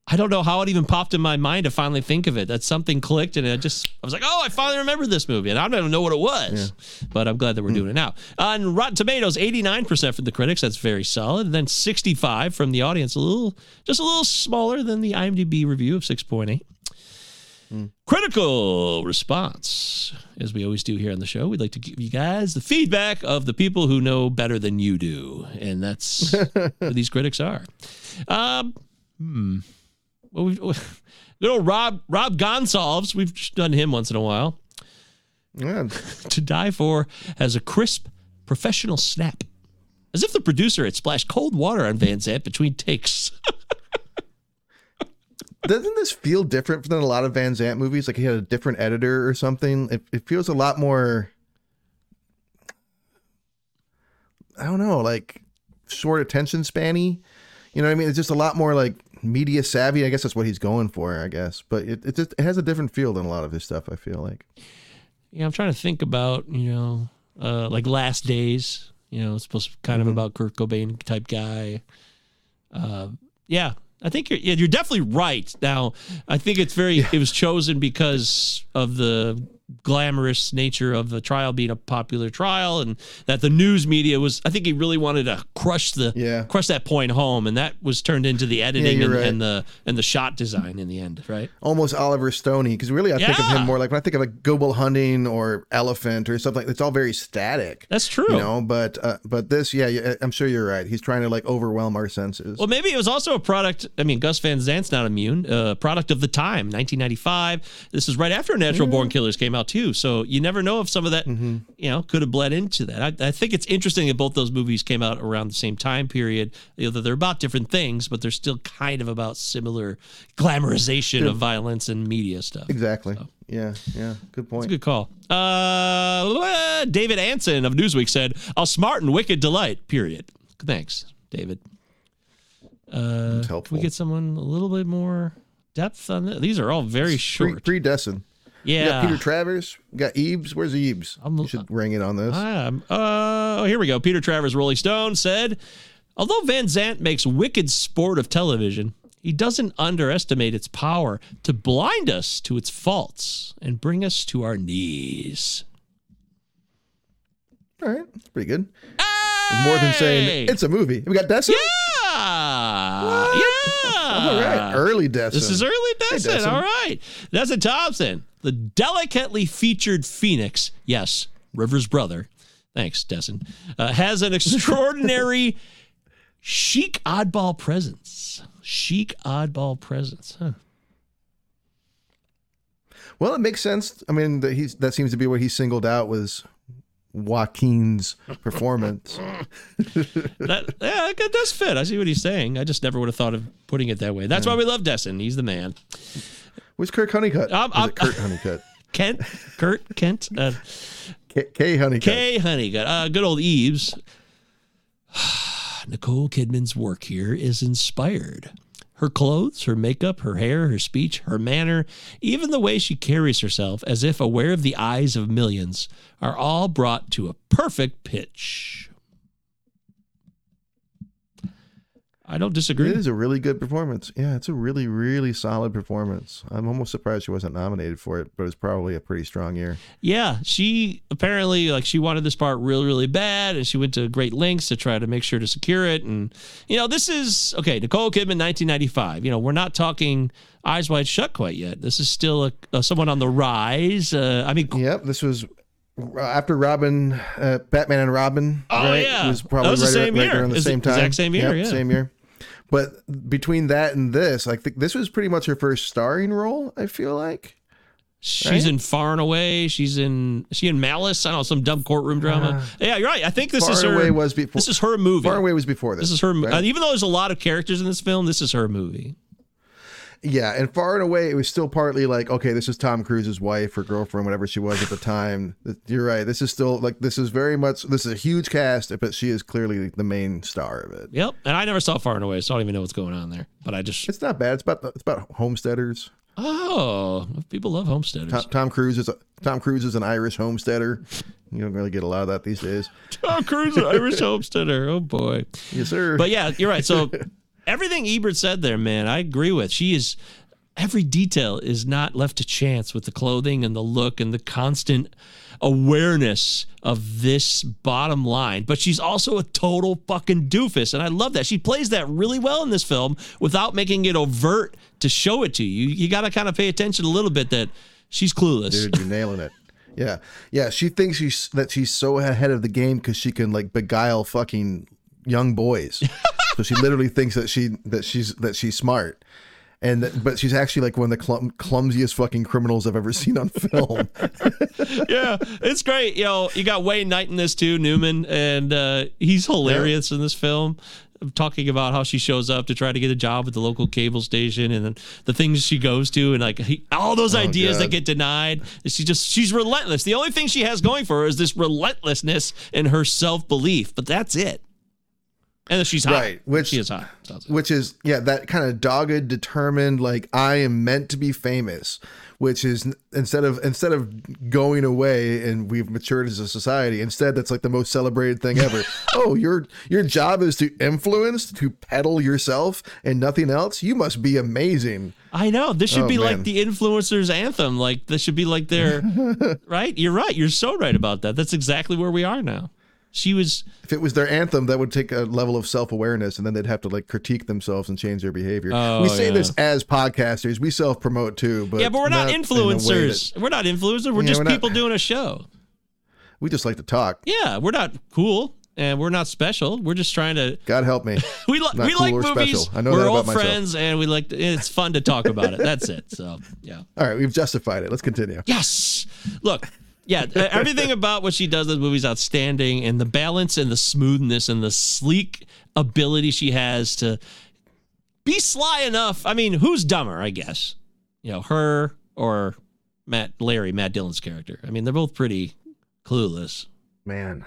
I don't know how it even popped in my mind to finally think of it. That something clicked, and I just I was like, "Oh, I finally remember this movie," and I don't even know what it was. But I'm glad that we're hmm. doing it now. On Rotten Tomatoes, 89 percent from the critics. That's very solid. And then 65 from the audience. A little, just a little smaller than the IMDb review of 6.8. Critical response, as we always do here on the show. We'd like to give you guys the feedback of the people who know better than you do, and that's who these critics are. Um, hmm. Well, we've, good old Rob Rob Gonsalves. We've done him once in a while. Yeah. to Die For has a crisp, professional snap, as if the producer had splashed cold water on Van Sant between takes. Doesn't this feel different than a lot of Van Sant movies? Like he had a different editor or something. It, it feels a lot more. I don't know, like short attention spanny. You know what I mean? It's just a lot more like media savvy. I guess that's what he's going for. I guess, but it it just it has a different feel than a lot of his stuff. I feel like. Yeah, I'm trying to think about, you know, uh, like Last Days. You know, it's supposed to be kind of about Kurt Cobain type guy. Uh, yeah, I think you're you're definitely right. Now, I think it's very it was chosen because of the glamorous nature of the trial being a popular trial and that the news media was I think he really wanted to crush the Yeah. crush that point home and that was turned into the editing you're and, right. and the and the shot design in the end, right? almost Oliver Stoney because really I think of him more like when I think of like Good Will Hunting or Elephant or something. It's all very static. That's true. You know, but uh, but this, yeah, yeah, I'm sure you're right. He's trying to like overwhelm our senses. Well, maybe it was also a product. I mean, Gus Van Sant's not immune. Uh, product of the time, 1995. This is right after Natural Born Killers came out too. So you never know if some of that, Mm-hmm. you know, could have bled into that. I, I think it's interesting that both those movies came out around the same time period. You know, that they're about different things, but they're still kind of about similar glamorization of violence and media stuff. exactly. Yeah, yeah. Good point. Good call. Uh, David Anson of Newsweek said, "A smart and wicked delight." Period. Thanks, David. Uh, It's can helpful. we get someone a little bit more depth on this? These are all very short. pre Desson. Yeah. We got Peter Travers. We got Ebes. Where's Ebes? I'm- you should ring it on this. Um, uh, oh, here we go. Peter Travers, Rolling Stone said, although Van Sant makes wicked sport of television, he doesn't underestimate its power to blind us to its faults and bring us to our knees. All right, that's pretty good. More than saying it's a movie. We got Desson. Yeah. Yeah. All right, early Desson. This is early Hey, Desson. Desson. All right. Desson Thomson, the delicately featured Phoenix. Yes, Rivers' brother. Thanks, Desson. Uh, has an extraordinary chic oddball presence. Chic oddball presence. Huh. Well, it makes sense. I mean, that he's that seems to be what he singled out was Joaquin's performance. That, yeah, that does fit. I see what he's saying. I just never would have thought of putting it that way. That's why we love Destin. He's the man. Was Kirk Honeycutt? Um, um, it Kurt Honeycutt? Kent, Kurt, Kent. Uh, K, K Honeycutt. Kay Honeycutt. Uh, good old Ebes. Nicole Kidman's work here is inspired. Her clothes, her makeup, her hair, her speech, her manner, even the way she carries herself as if aware of the eyes of millions, are all brought to a perfect pitch. I don't disagree. It is a really good performance. Yeah, it's a really, really solid performance. I'm almost surprised she wasn't nominated for it, but it's probably a pretty strong year. Yeah, she apparently like she wanted this part really, really bad, and she went to great lengths to try to make sure to secure it. And you know, this is okay. Nicole Kidman, 1995. You know, we're not talking Eyes Wide Shut quite yet. This is still a, a someone on the rise. Uh, I mean, Yep, this was after Robin, uh, Batman and Robin. Oh, right? yeah. it was probably That was the right, same right year. around the same time. exact same year? Yep, Yeah. same year. But between that and this, like th- this was pretty much her first starring role. I feel like. she's Right? in Far and Away. She's in she in Malice. I don't know some dumb courtroom drama. yeah, you're right. I think this Uh, Far is her. Away was before. this is her movie. Far Away was before this. This is her. right? uh, even though there's a lot of characters in this film, this is her movie. Yeah, and far and away, it was still partly like, okay, this is Tom Cruise's wife or girlfriend, whatever she was at the time. You're right. This is still like this is very much this is a huge cast, but she is clearly the main star of it. Yep. And I never saw Far and Away, so I don't even know what's going on there. But I just It's not bad. It's about it's about homesteaders. oh, people love homesteaders. Tom, Tom Cruise is a, Tom Cruise is an Irish homesteader. You don't really get a lot of that these days. Tom Cruise, an Irish homesteader. Oh boy. Yes, sir. But yeah, you're right. So everything Ebert said there, man, I agree with. She is every detail is not left to chance with the clothing and the look and the constant awareness of this bottom line. But she's also a total fucking doofus. And I love that. She plays that really well in this film without making it overt to show it to you. You got to kind of pay attention a little bit that she's clueless. Dude, you're nailing it. Yeah, yeah. She thinks she's that she's so ahead of the game because she can like beguile fucking young boys. so she literally thinks that she that she's that she's smart, and that, but she's actually like one of the clum, clumsiest fucking criminals I've ever seen on film. yeah, it's great. You know, you got Wayne Knight in this too, Newman, and uh, he's hilarious in this film. Talking about how she shows up to try to get a job at the local cable station, and then the things she goes to, and like he, all those ideas that get denied. She just she's relentless. The only thing she has going for her is this relentlessness and her self belief, but that's it. And she's hot. Right, which- she is hot. Which is yeah that kind of dogged determined like i am meant to be famous which is instead of instead of going away and we've matured as a society instead that's like the most celebrated thing ever oh your your job is to influence to peddle yourself and nothing else you must be amazing I know. This should Oh, be like the influencers anthem. Like this should be like their right. You're right. You're so right about that. That's exactly where we are now. She was if it was their anthem that would take a level of self-awareness and then they'd have to like critique themselves and change their behavior Oh, we say yeah. this as podcasters we self-promote too but yeah, but we're not, in way influencers. that- we're not influencers. We're Yeah, just we're not- people doing a show. we just like to talk Yeah, we're not cool and we're not special. We're just trying to. god help me We, li- we cool like movies. special. I know we're that about old myself. friends and we like. It's fun to talk about it. That's it. So yeah. all right we've justified it let's continue Yes. Look, yeah, everything about what she does in the movie is outstanding, and the balance and the smoothness and the sleek ability she has to be sly enough. I mean, who's dumber? I guess you know her or Matt Larry, Matt Dillon's character. I mean, they're both pretty clueless. man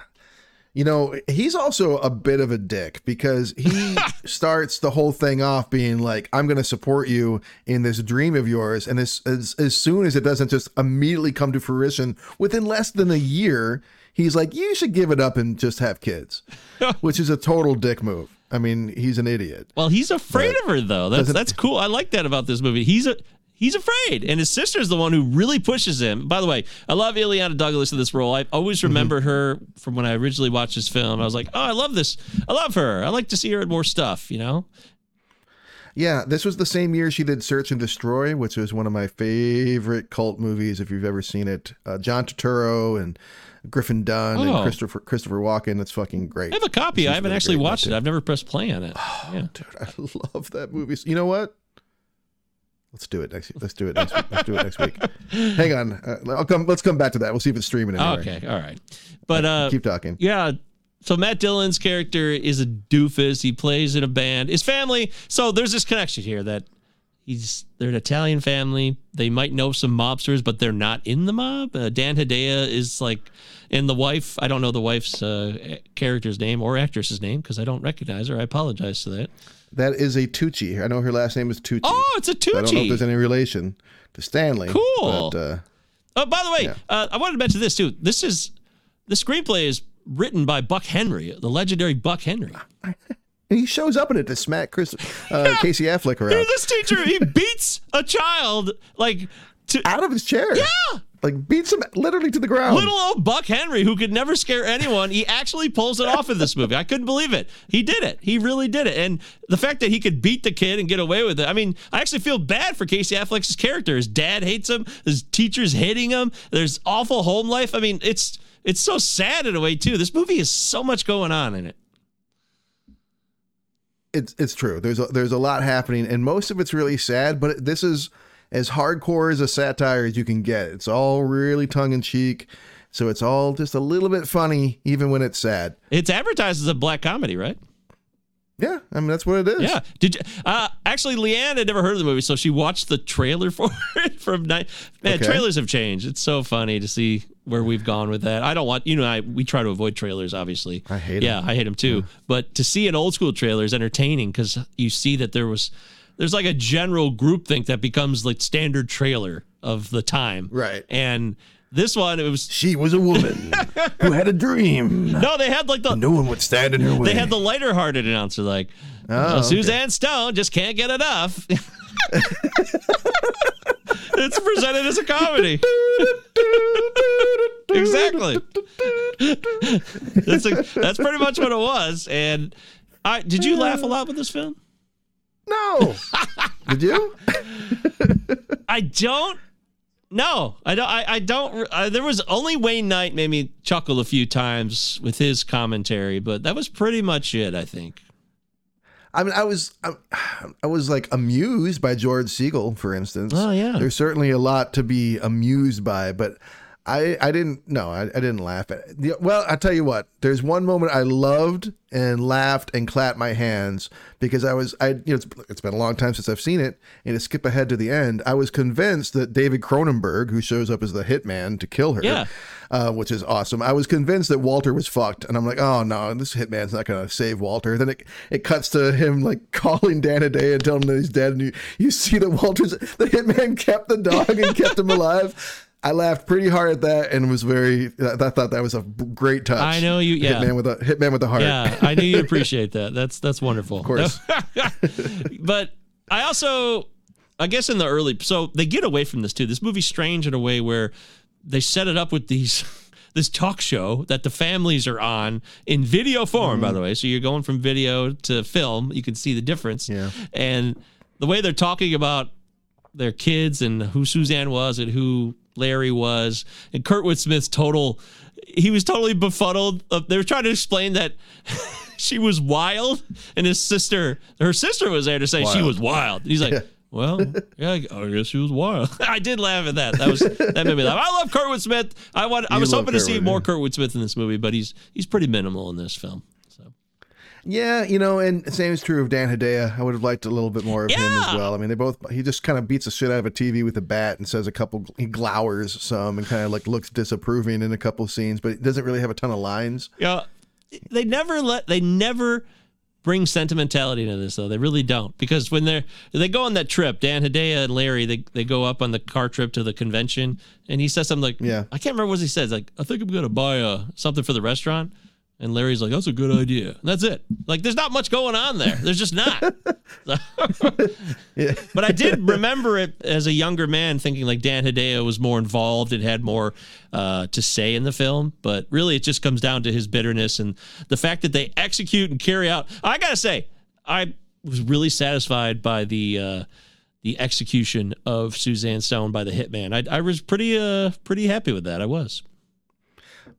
you know he's also a bit of a dick because he starts the whole thing off being like i'm going to support you in this dream of yours and as, as as soon as it doesn't just immediately come to fruition within less than a year he's like you should give it up and just have kids which is a total dick move i mean he's an idiot Well, he's afraid of her though. That's that's cool. I like that about this movie. He's a he's afraid, and his sister's the one who really pushes him. By the way, I love Illeana Douglas in this role. I always Mm-hmm. remember her from when I originally watched this film. I was like, oh, I love this. I love her. I like to see her in more stuff. You know. Yeah, this was the same year she did Search and Destroy, which was one of my favorite cult movies. If you've ever seen it, uh, John Turturro and Griffin Dunne Oh. and Christopher Christopher Walken. It's fucking great. I have a copy. I haven't actually great in that watched it. I've never pressed play on it. Yeah. Dude, I love that movie. You know what? Let's do it next. Let's do it next. week. Let's do it next week. Hang on. Uh, I'll come. Let's come back to that. We'll see if it's streaming. Anyway. Okay. All right. But uh, Keep talking. Yeah. So Matt Dillon's character is a doofus. He plays in a band. His family. So there's this connection here that he's they're an Italian family. They might know some mobsters, but they're not in the mob. Uh, Dan Hedaya is like, and the wife. I don't know the wife's uh, character's name or actress's name because I don't recognize her. I apologize to that. That is a Tucci. I know her last name is Tucci. Oh, it's a Tucci. I don't know if there's any relation to Stanley. Cool. But, uh, Oh, by the way, Yeah. uh, I wanted to mention this too. This is the screenplay is written by Buck Henry, the legendary Buck Henry. and he shows up in it to smack Chris, uh, Casey Affleck around. Dude, this teacher, he beats a child like to out of his chair. Yeah. Like beats him literally to the ground. little old Buck Henry who could never scare anyone. He actually pulls it off in this movie. I couldn't believe it. He did it. He really did it. And the fact that he could beat the kid and get away with it. I mean, I actually feel bad for Casey Affleck's character. His dad hates him. His teacher's hating him. There's awful home life. I mean, it's it's so sad in a way too. This movie has so much going on in it. it's it's true. There's a, there's a lot happening, and most of it's really sad. But this is as hardcore as a satire as you can get. It's all really tongue in cheek, so it's all just a little bit funny, even when it's sad. It's advertised as a black comedy, right? Yeah, I mean that's what it is. Yeah. Did you? Uh, actually, Leanne had never heard of the movie, so she watched the trailer for it from night. Man, Okay. trailers have changed. It's so funny to see where we've gone with that. I don't want you know. I we try to avoid trailers, obviously. I hate. Yeah, I hate them too. But to see an old school trailer is entertaining because you see that there was there's like a general groupthink that becomes like standard trailer of the time. Right. And this one, it was She was a woman who had a dream. no. They had like the No one would stand in her way. they had the lighter hearted announcer like Oh, "Uh, Suzanne Stone just can't get enough. it's presented as a comedy. exactly. That's a, that's pretty much what it was. And I did you laugh a lot with this film? No. Did you? I don't. No, I don't. I, I don't. Uh, there was only Wayne Knight made me chuckle a few times with his commentary, but that was pretty much it. I think. I mean, I was, I, I was like amused by George Segal, for instance. Oh, yeah. There's certainly a lot to be amused by, but I, I didn't. No, I, I didn't laugh at it. The- Well, I tell you what. There's one moment I loved and laughed and clapped my hands because I was, I, you know, it's, it's been a long time since I've seen it, and to skip ahead to the end, I was convinced that David Cronenberg, who shows up as the hitman to kill her, Yeah. uh, which is awesome. I was convinced that Walter was fucked, and I'm like, oh no, this hitman's not gonna save Walter. Then it it cuts to him like calling Dan Hedaya and telling him that he's dead, and you you see that Walter's the hitman kept the dog and kept him alive. I laughed pretty hard at that and was very. I thought that was a great touch. I know you- yeah. Hitman with a hitman with a heart. Yeah, I knew you'd appreciate that. That's that's wonderful. Of course. but I also, I guess in the early, so they get away from this too. This movie's strange in a way where they set it up with these. This talk show that the families are on in video form, by mm-hmm. the way. So you're going from video to film. You can see the difference. Yeah. And the way they're talking about their kids and who Suzanne was and who Larry was, and Kurtwood Smith's total, he was totally befuddled. Uh, They were trying to explain that she was wild, and his sister, her sister was there to say she was wild. And he's like, well, yeah, I guess she was wild. I did laugh at that. That was that made me laugh. I love Kurtwood Smith. I want. I was hoping to see Kurtwood, more yeah. Kurtwood Smith in this movie, but he's he's pretty minimal in this film. Yeah, you know, and same is true of Dan Hedaya. I would have liked a little bit more of him as well. I mean, they both he just kind of beats the shit out of a TV with a bat and says a couple he glowers some and kind of like looks disapproving in a couple scenes, but he doesn't really have a ton of lines. Yeah, they never let they never bring sentimentality into this though. They really don't because when they're they go on that trip, Dan Hedaya and Larry they they go up on the car trip to the convention, and he says something like, Yeah. I can't remember what he says. Like, I think I'm gonna buy uh something for the restaurant. And Larry's like, "That's a good idea." And that's it. Like, there's not much going on there. There's just not. Yeah. But I did remember it as a younger man, thinking like Dan Hedaya was more involved and had more uh, to say in the film. But really, it just comes down to his bitterness and the fact that they execute and carry out. I gotta say, I was really satisfied by the uh, the execution of Suzanne Stone by the hitman. I, I was pretty uh, pretty happy with that. I was.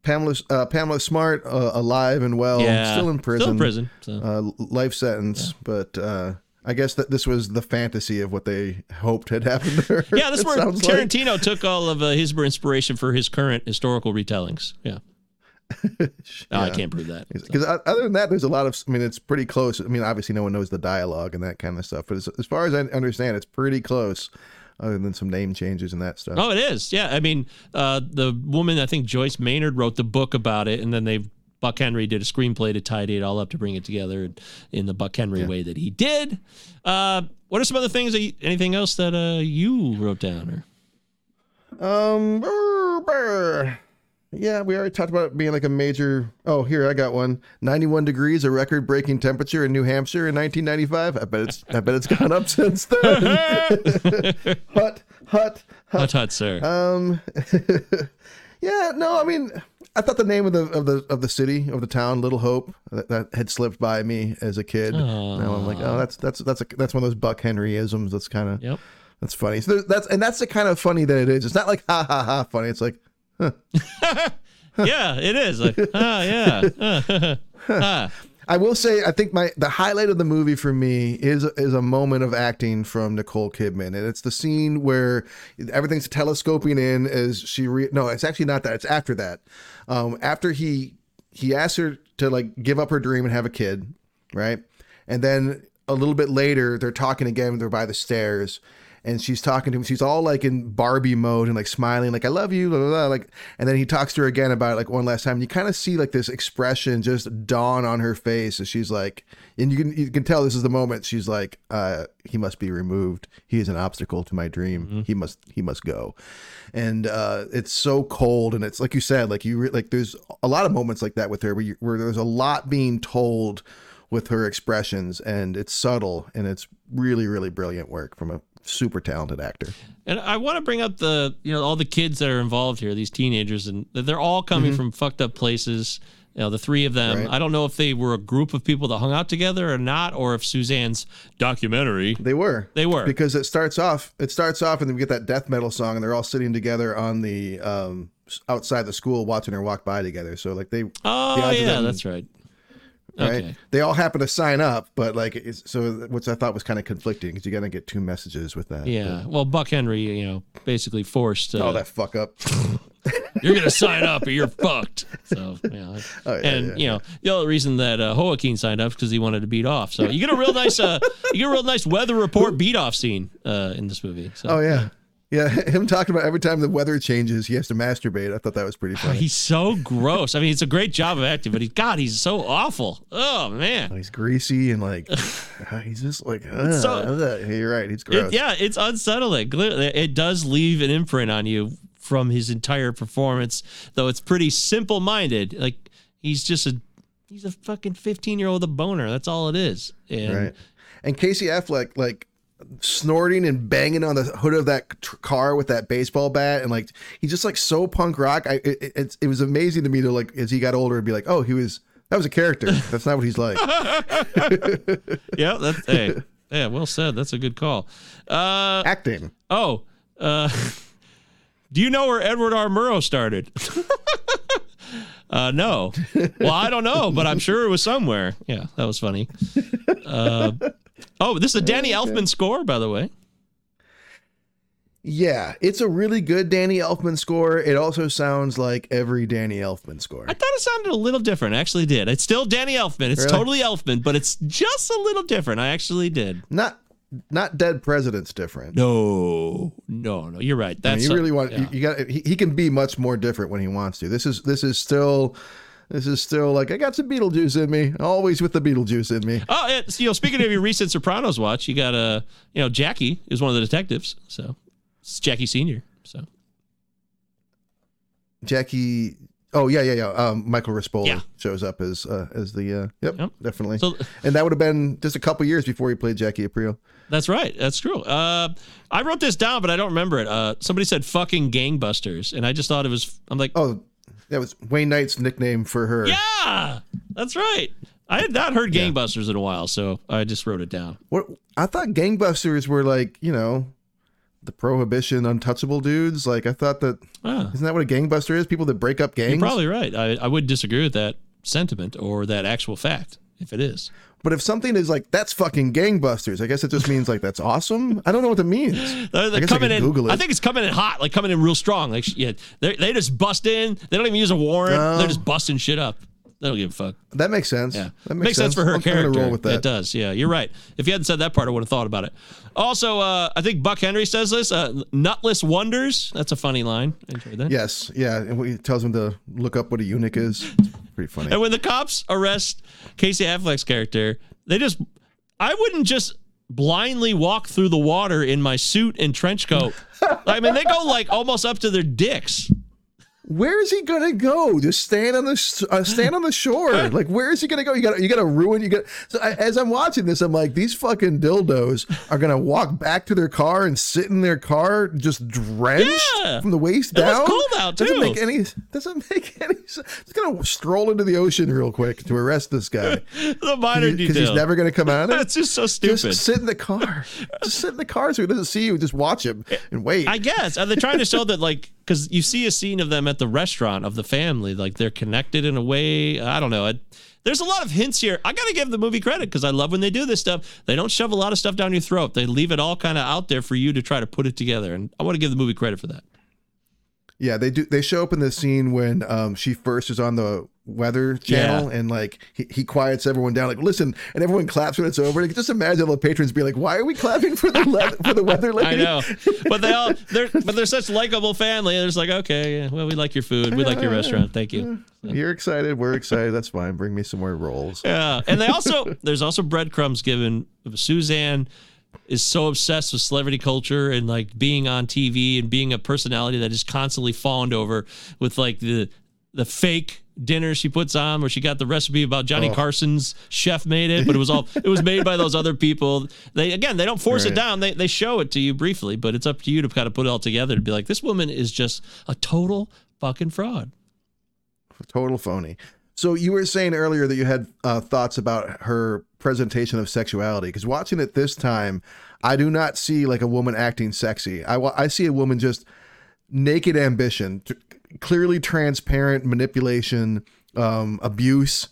Pamela uh, Pamela Smart uh, alive and well, Yeah. still in prison. Still in prison, so. Uh, life sentence, but uh, I guess that this was the fantasy of what they hoped had happened to her. Yeah, this it where sounds like. Tarantino took all of uh, his inspiration for his current historical retellings. Yeah. No, I can't prove that. Because other than that, there's a lot of. I mean, it's pretty close. I mean, obviously, no one knows the dialogue and that kind of stuff. But as, as far as I understand, it's pretty close. Other than some name changes and that stuff. Oh, it is. Yeah. I mean, uh, the woman, I think Joyce Maynard wrote the book about it, and then they Buck Henry did a screenplay to tidy it all up to bring it together in the Buck Henry way that he did. Uh, what are some other things? That you, anything else that uh, you wrote down? Or Um, brr, brr. Yeah, we already talked about it being like a major. Oh, here I got one. Ninety-one degrees, a record-breaking temperature in New Hampshire in 1995. I bet it's. I bet it's gone up since then. hut, hut, hut, hut, sir. Um, yeah, no, I mean, I thought the name of the of the of the city of the town, Little Hope, that, that had slipped by me as a kid. Now I'm like, oh, that's that's that's a, that's one of those Buck Henryisms. That's kind of Yep. that's funny. So that's and that's the kind of funny that it is. It's not like ha ha ha funny. It's like yeah, it is. Like, ah, yeah. Ah. I will say, I think my the highlight of the movie for me is is a moment of acting from Nicole Kidman, and it's the scene where everything's telescoping in as she re- no, it's actually not that. It's after that. Um, after he he asks her to like give up her dream and have a kid, right? and then a little bit later they're talking again. They're by the stairs, and she's talking to him. She's all like in Barbie mode and like smiling, like "I love you," blah, blah, blah, like. And then he talks to her again about it, like one last time. And you kind of see like this expression just dawn on her face as she's like, and you can you can tell this is the moment she's like, uh, "He must be removed. He is an obstacle to my dream. He must he must go." And uh, it's so cold, and it's like you said, like you re- like there's a lot of moments like that with her where you, where there's a lot being told with her expressions and it's subtle and it's really really brilliant work from a super talented actor And I want to bring up the, you know, all the kids that are involved here, these teenagers, and they're all coming from fucked up places. You know, the three of them. Mm-hmm. Right. I don't know if they were a group of people that hung out together or not, or if Suzanne's documentary. they were They were. because it starts off it starts off and then we get that death metal song and they're all sitting together on the um outside the school watching her walk by together so like they Oh the yeah, that's right. Right Okay. they all happen to sign up but like it's, so which i thought was kind of conflicting because you gotta get two messages with that Yeah. Well, Buck Henry, you know, basically forced. Uh, oh that fuck up you're gonna sign up or you're fucked. So yeah, Oh, yeah, and yeah, you know the only reason that uh, Joaquin signed up because he wanted to beat off. So you get a real nice, uh, you get a real nice weather report beat off scene uh, in this movie. So, oh yeah yeah him talking about every time the weather changes he has to masturbate i thought that was pretty funny He's so gross. I mean, it's a great job of acting, but he, God, he's so awful. Oh man. He's greasy and like he's just like uh, so- uh, you're right. He's gross. It, yeah, it's unsettling. It does leave an imprint on you from his entire performance, though it's pretty simple-minded. Like he's just a he's a fucking 15-year-old with a boner. That's all it is. And right. And Casey Affleck like snorting and banging on the hood of that tr- car with that baseball bat and like he's just like so punk rock. I it, it, it was amazing to me to like as he got older be like, oh, he was that was a character. That's not what he's like. yeah, that's hey, yeah, well said. That's a good call. Uh, Acting. oh, uh, do you know where Edward R. Murrow started? uh, no. Well, I don't know, but I'm sure it was somewhere. Yeah, that was funny. Uh, oh, this is a Danny Elfman score, by the way. Yeah, it's a really good Danny Elfman score. It also sounds like every Danny Elfman score. I thought it sounded a little different. I actually did. It's still Danny Elfman. It's Really? totally Elfman, but it's just a little different. I actually did. Not not Dead President's different. No, no, no. You're right. I mean, That's you really want yeah. you, you got he, he can be much more different when he wants to. This is this is still this is still like I got some Beetlejuice in me. Always with the Beetlejuice in me. Oh, it's, you know, speaking of your recent Sopranos watch, you got uh, you know, Jackie is one of the detectives, so it's Jackie Senior. So Jackie Oh yeah, yeah, yeah. Um, Michael Rispoli Yeah. shows up as uh, as the uh, yep, Yep. definitely. So- and that would have been just a couple years before he played Jackie Aprile. that's right. That's true. Uh, I wrote this down, but I don't remember it. Uh, somebody said "fucking gangbusters," and I just thought it was. I'm like, Oh, that was Wayne Knight's nickname for her. yeah, that's right. I had not heard gangbusters in a while, so I just wrote it down. What I thought gangbusters were like, you know, the prohibition untouchable dudes. Like I thought that Ah. isn't that what a gangbuster is? People that break up gangs. You're probably right. I, I would disagree with that sentiment or that actual fact if it is. But if something is like that's fucking gangbusters, I guess it just means like that's awesome. I don't know what that means. They're, I they're I coming in. Google it. I think it's coming in hot, like coming in real strong. Like yeah, they they just bust in. They don't even use a warrant. No. They're just busting shit up. They don't give a fuck. that makes sense. Yeah, that makes, sense. for her I'm character. roll with that. It does. Yeah, you're right. If you hadn't said that part, I would have thought about it. Also, uh, I think Buck Henry says this. Uh, Nutless wonders. That's a funny line. I enjoyed that. Yes, yeah, and he tells him to look up what a eunuch is. Pretty funny. And when the cops arrest Casey Affleck's character, they just I wouldn't just blindly walk through the water in my suit and trench coat. I mean, they go like almost up to their dicks. Where is he gonna go? Just stand on the uh, stand on the shore. Like, where is he gonna go? You got you got to ruin. You got. So I, as I'm watching this, I'm like, these fucking dildos are gonna walk back to their car and sit in their car just drenched Yeah. from the waist It down. cold out, too. Doesn't make any. Doesn't make any. Just gonna stroll into the ocean real quick to arrest this guy The minor detail because he's never gonna come out. That's just so stupid. Just sit in the car. Just sit in the car so he doesn't see you. Just watch him and wait. I guess are they trying to show that like because you see a scene of them at the restaurant of the family like they're connected in a way. I don't know. It, there's a lot of hints here. I gotta give the movie credit because I love when they do this stuff. They don't shove a lot of stuff down your throat. They leave it all kind of out there for you to try to put it together, and I want to give the movie credit for that. Yeah, they do. They show up in the scene when um, she first is on the weather channel, and like he, he quiets everyone down, like listen, and everyone claps when it's over. And just imagine all the patrons being like, "Why are we clapping for the le- for the weather I lady?" know, but they all they're but they're such likable family. They're just like, okay, yeah, well, we like your food, we like your restaurant, thank you. You're excited. We're excited. That's fine. Bring me some more rolls. Yeah, and they also there's also breadcrumbs given. Suzanne is so obsessed with celebrity culture and like being on TV and being a personality that is constantly fawned over with like the the fake dinner she puts on where she got the recipe about Johnny Oh. Carson's chef made it, but it was all it was made by those other people. They again they don't force it down. They they show it to you briefly, but it's up to you to kind of put it all together to be like, this woman is just a total fucking fraud. Total phony. So you were saying earlier that you had uh, thoughts about her presentation of sexuality because watching it this time, I do not see like a woman acting sexy. I I see a woman just naked ambition, clearly transparent manipulation, um, abuse.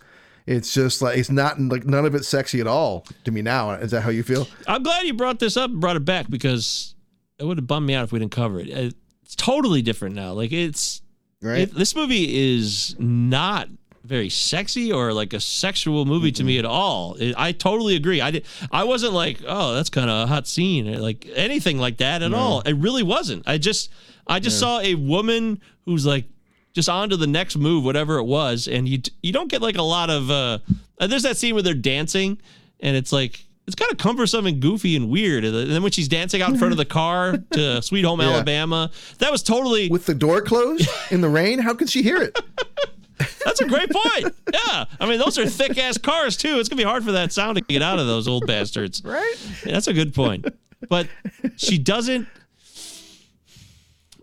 It's just like it's not like none of it's sexy at all to me now. Is that how you feel? I'm glad you brought this up and brought it back because it would have bummed me out if we didn't cover it. It's totally different now. Like it's Right. it- this movie is not very sexy or like a sexual movie to me at all. It, I totally agree. I did. I wasn't like, oh, that's kind of a hot scene, or like anything like that at all. It really wasn't. I just, I just saw a woman who's like just on to the next move, whatever it was, and you you don't get like a lot of. uh There's that scene where they're dancing, and it's like. It's kind of cumbersome and goofy and weird. And then when she's dancing out in front of the car to Sweet Home Yeah. Alabama, that was totally With the door closed in the rain, how could she hear it? That's a great point. Yeah. I mean, those are thick ass cars, too. It's going to be hard for that sound to get out of those old bastards. Right. Yeah, that's a good point. But she doesn't,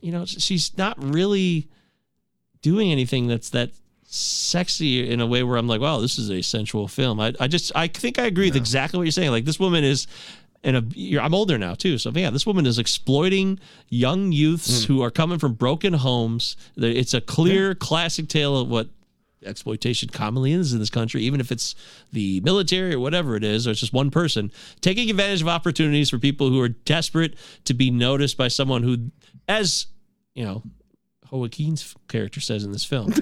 you know, she's not really doing anything that's that sexy in a way where I'm like, wow, this is a sensual film. I, I just, I think I agree with exactly what you're saying. Like, this woman is. And a, you're, I'm older now too, so yeah, this woman is exploiting young youths mm. who are coming from broken homes. It's a clear, classic tale of what exploitation commonly is in this country, even if it's the military or whatever it is, or it's just one person taking advantage of opportunities for people who are desperate to be noticed by someone who, as you know, Joaquin's character says in this film.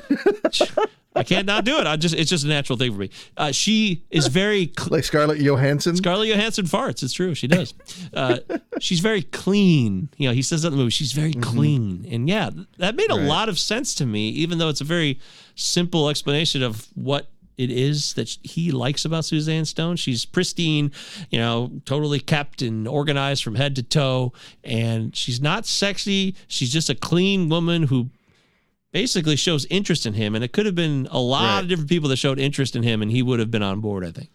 I can't not do it. I just it's just a natural thing for me. Uh, she is very cl- Like Scarlett Johansson. Scarlett Johansson farts. It's true. She does. Uh, she's very clean. You know, he says that in the movie. She's very clean. And yeah, that made a Right. lot of sense to me, even though it's a very simple explanation of what it is that he likes about Suzanne Stone. She's pristine, you know, totally kept and organized from head to toe. And she's not sexy. She's just a clean woman who basically shows interest in him. And it could have been a lot Right. of different people that showed interest in him, and he would have been on board, I think.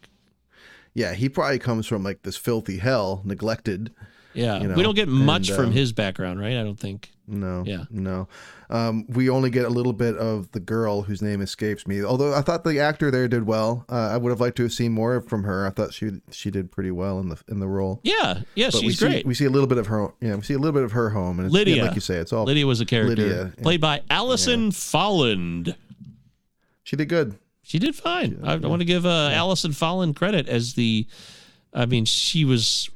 Yeah, he probably comes from like this filthy hell, neglected. Yeah, you know, we don't get much and, from um, his background, right? I don't think. No. Yeah. No. Um, we only get a little bit of the girl whose name escapes me. Although I thought the actor there did well. Uh, I would have liked to have seen more from her. I thought she she did pretty well in the in the role. Yeah, yeah, But we she's see, great. We see a little bit of her. Yeah, we see a little bit of her home, and it's, yeah, Lydia, like you say, it's all Lydia was a character Lydia, yeah. played by Alison Folland. She did good. She did fine. I, want to give uh, Alison Folland credit as the. I mean, she was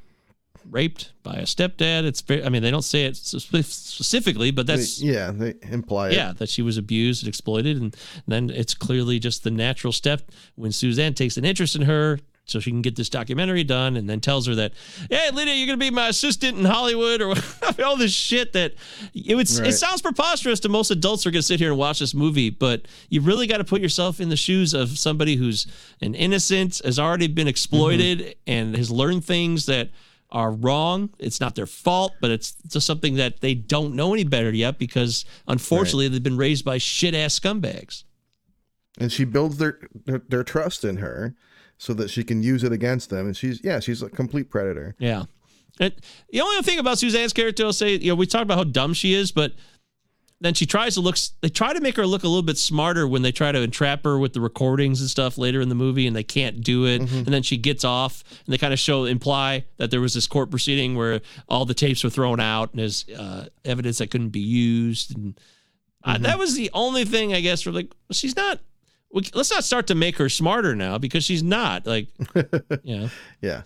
raped by a stepdad. It's very. I mean, they don't say it specifically, but that's They- yeah, they imply it. yeah, that she was abused and exploited, and then it's clearly just the natural step when Suzanne takes an interest in her, so she can get this documentary done, and then tells her that, "Hey, Lydia, you're gonna be my assistant in Hollywood," or all this shit that it would. It sounds preposterous to most adults who are gonna sit here and watch this movie, but you really got to put yourself in the shoes of somebody who's an innocent, has already been exploited, mm-hmm. and has learned things that are wrong. It's not their fault, but it's just something that they don't know any better yet because unfortunately they've been raised by shit ass scumbags. and she builds their, their their trust in her, so that she can use it against them. And she's yeah, she's a complete predator. Yeah. It, the only thing about Suzanne's character, I'll say, you know, we talked about how dumb she is, but then she tries to look, they try to make her look a little bit smarter when they try to entrap her with the recordings and stuff later in the movie, and they can't do it. And then she gets off, and they kind of show, imply that there was this court proceeding where all the tapes were thrown out and there's uh, evidence that couldn't be used. And uh, that was the only thing, I guess, for like, she's not. we- Let's not start to make her smarter now because she's not. Like, you know. Yeah,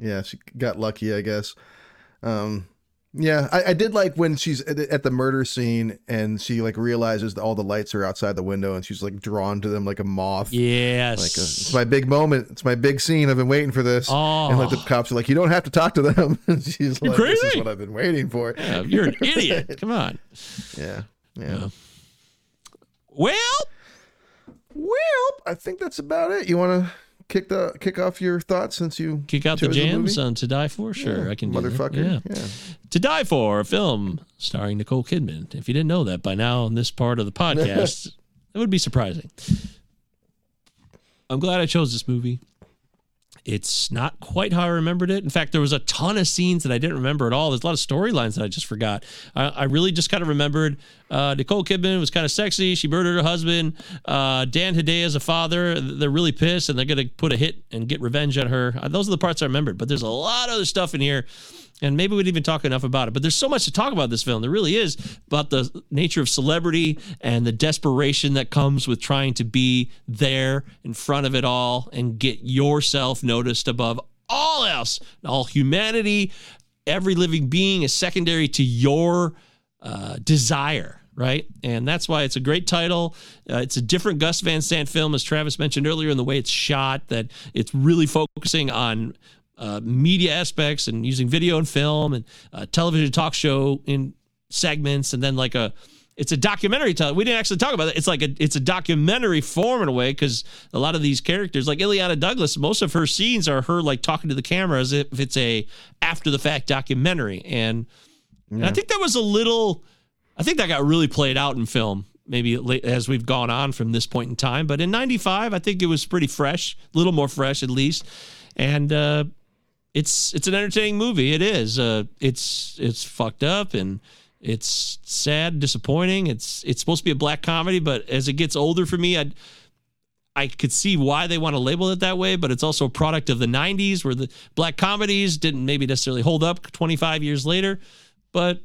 yeah, she got lucky, I guess. Um, Yeah, I, I did like when she's at the, murder scene and she like realizes that all the lights are outside the window and she's like drawn to them like a moth. Uh, yes. Like a, it's my big moment. It's my big scene. I've been waiting for this. Oh. And like the oh. cops are like, you don't have to talk to them. And she's You're like, this is what I've been waiting for. Yeah, you're an idiot. Come on. Yeah. Yeah. Well, well, I think that's about it. You want to kick the kick off your thoughts since you kick out the jams movie? on To Die For? Sure, Yeah, I can motherfucker. Yeah. Yeah. To Die For, a film starring Nicole Kidman. If you didn't know that by now in this part of the podcast, that would be surprising. I'm glad I chose this movie. It's not quite how I remembered it. In fact, there was a ton of scenes that I didn't remember at all. There's a lot of storylines that I just forgot. I, I really just kind of remembered uh, Nicole Kidman was kind of sexy. She murdered her husband. Uh, Dan Hedaya as a father. They're really pissed and they're going to put a hit and get revenge on her. Uh, those are the parts I remembered. But there's a lot of other stuff in here. And maybe we didn't even talk enough about it. But there's so much to talk about this film. There really is about the nature of celebrity and the desperation that comes with trying to be there in front of it all and get yourself noticed above all else. All humanity, every living being is secondary to your uh, desire, right? And that's why it's a great title. Uh, it's a different Gus Van Sant film, as Travis mentioned earlier, in the way it's shot, that it's really focusing on uh, media aspects and using video and film and uh, television talk show in segments, and then like a it's a documentary. Tell we didn't actually talk about it. It's like a it's a documentary form in a way because a lot of these characters, like Illeana Douglas, most of her scenes are her like talking to the camera as if it's a after the fact documentary, and, and I think that was a little. I think that got really played out in film. Maybe late- as we've gone on from this point in time, but in '95, I think it was pretty fresh, a little more fresh at least, and uh, it's it's an entertaining movie. It is. Uh, it's it's fucked up and it's sad, disappointing. It's it's supposed to be a black comedy, but as it gets older for me, I I could see why they want to label it that way. But it's also a product of the '90s, where the black comedies didn't maybe necessarily hold up 25 years later. But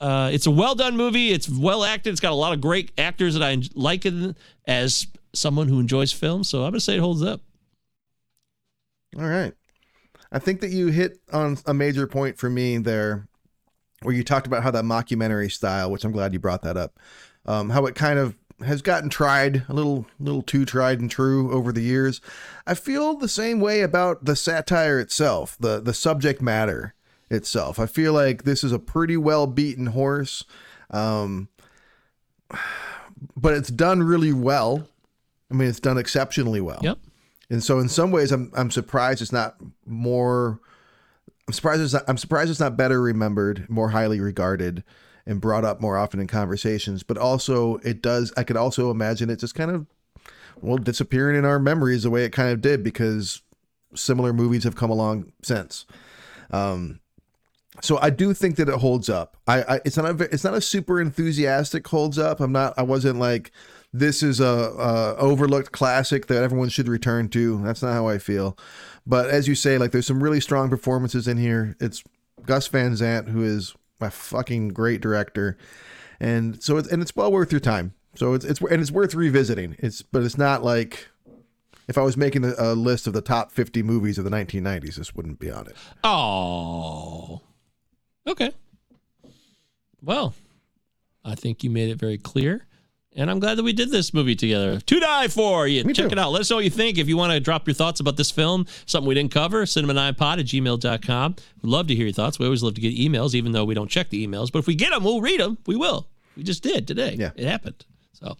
uh, it's a well done movie. It's well acted. It's got a lot of great actors that I like it as someone who enjoys film. So I'm gonna say it holds up. All right. I think that you hit on a major point for me there, where you talked about how that mockumentary style, which I'm glad you brought that up, um, how it kind of has gotten tried a little, little too tried and true over the years. I feel the same way about the satire itself, the the subject matter itself. I feel like this is a pretty well beaten horse, um, but it's done really well. I mean, it's done exceptionally well. Yep. And so in some ways I'm I'm surprised it's not more I'm surprised it's not I'm surprised it's not better remembered, more highly regarded and brought up more often in conversations, but also it does I could also imagine it just kind of well disappearing in our memories the way it kind of did because similar movies have come along since. Um so I do think that it holds up. I, I it's not a it's not a super enthusiastic holds up. I'm not I wasn't like this is a, a overlooked classic that everyone should return to. That's not how I feel. But as you say, like there's some really strong performances in here. It's Gus Van Sant who is a fucking great director, and so it's and it's well worth your time. So it's it's and it's worth revisiting. It's but it's not like if I was making a, a list of the top 50 movies of the 1990s, this wouldn't be on it. Oh. Okay. Well, I think you made it very clear. And I'm glad that we did this movie together. To Die For you. Check too. it out. Let us know what you think. If you want to drop your thoughts about this film, something we didn't cover, cinema9pod at gmail.com. We'd love to hear your thoughts. We always love to get emails, even though we don't check the emails. But if we get them, we'll read them. We will. We just did today. Yeah. It happened. So,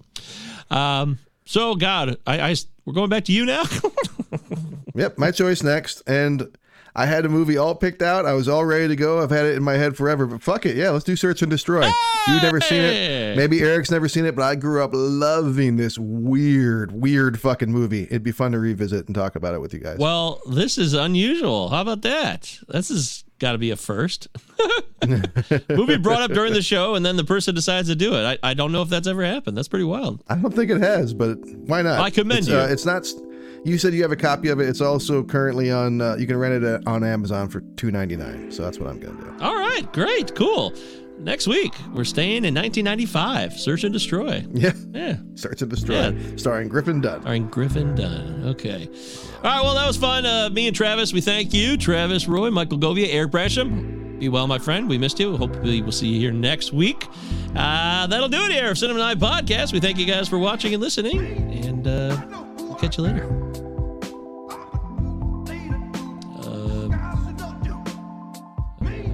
um, so God, I, I we're going back to you now. Yep, my choice next. And I had a movie all picked out. I was all ready to go. I've had it in my head forever, but fuck it. Yeah, let's do Search and Destroy. You've never seen it. Maybe Eric's never seen it, but I grew up loving this weird, weird fucking movie. It'd be fun to revisit and talk about it with you guys. Well, this is unusual. How about that? This has got to be a first. Movie brought up during the show, and then the person decides to do it. I, I don't know if that's ever happened. That's pretty wild. I don't think it has, but why not? I commend it's, you. Uh, it's not. You said you have a copy of it. It's also currently on. Uh, you can rent it on Amazon for two ninety nine. So that's what I'm gonna do. All right, great, cool. Next week, we're staying in 1995. Search and Destroy. Yeah, Yeah. Search and Destroy, Yeah. starring Griffin Dunne. Starring Griffin Dunne. Okay. All right, well, that was fun. Uh, me and Travis, we thank you. Travis Roy, Michael Govier, Eric Branstrom. Be well, my friend. We missed you. Hopefully, we'll see you here next week. Uh, that'll do it here. Cinema Night Podcast. We thank you guys for watching and listening, and uh, we'll catch you later.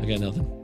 I got nothing.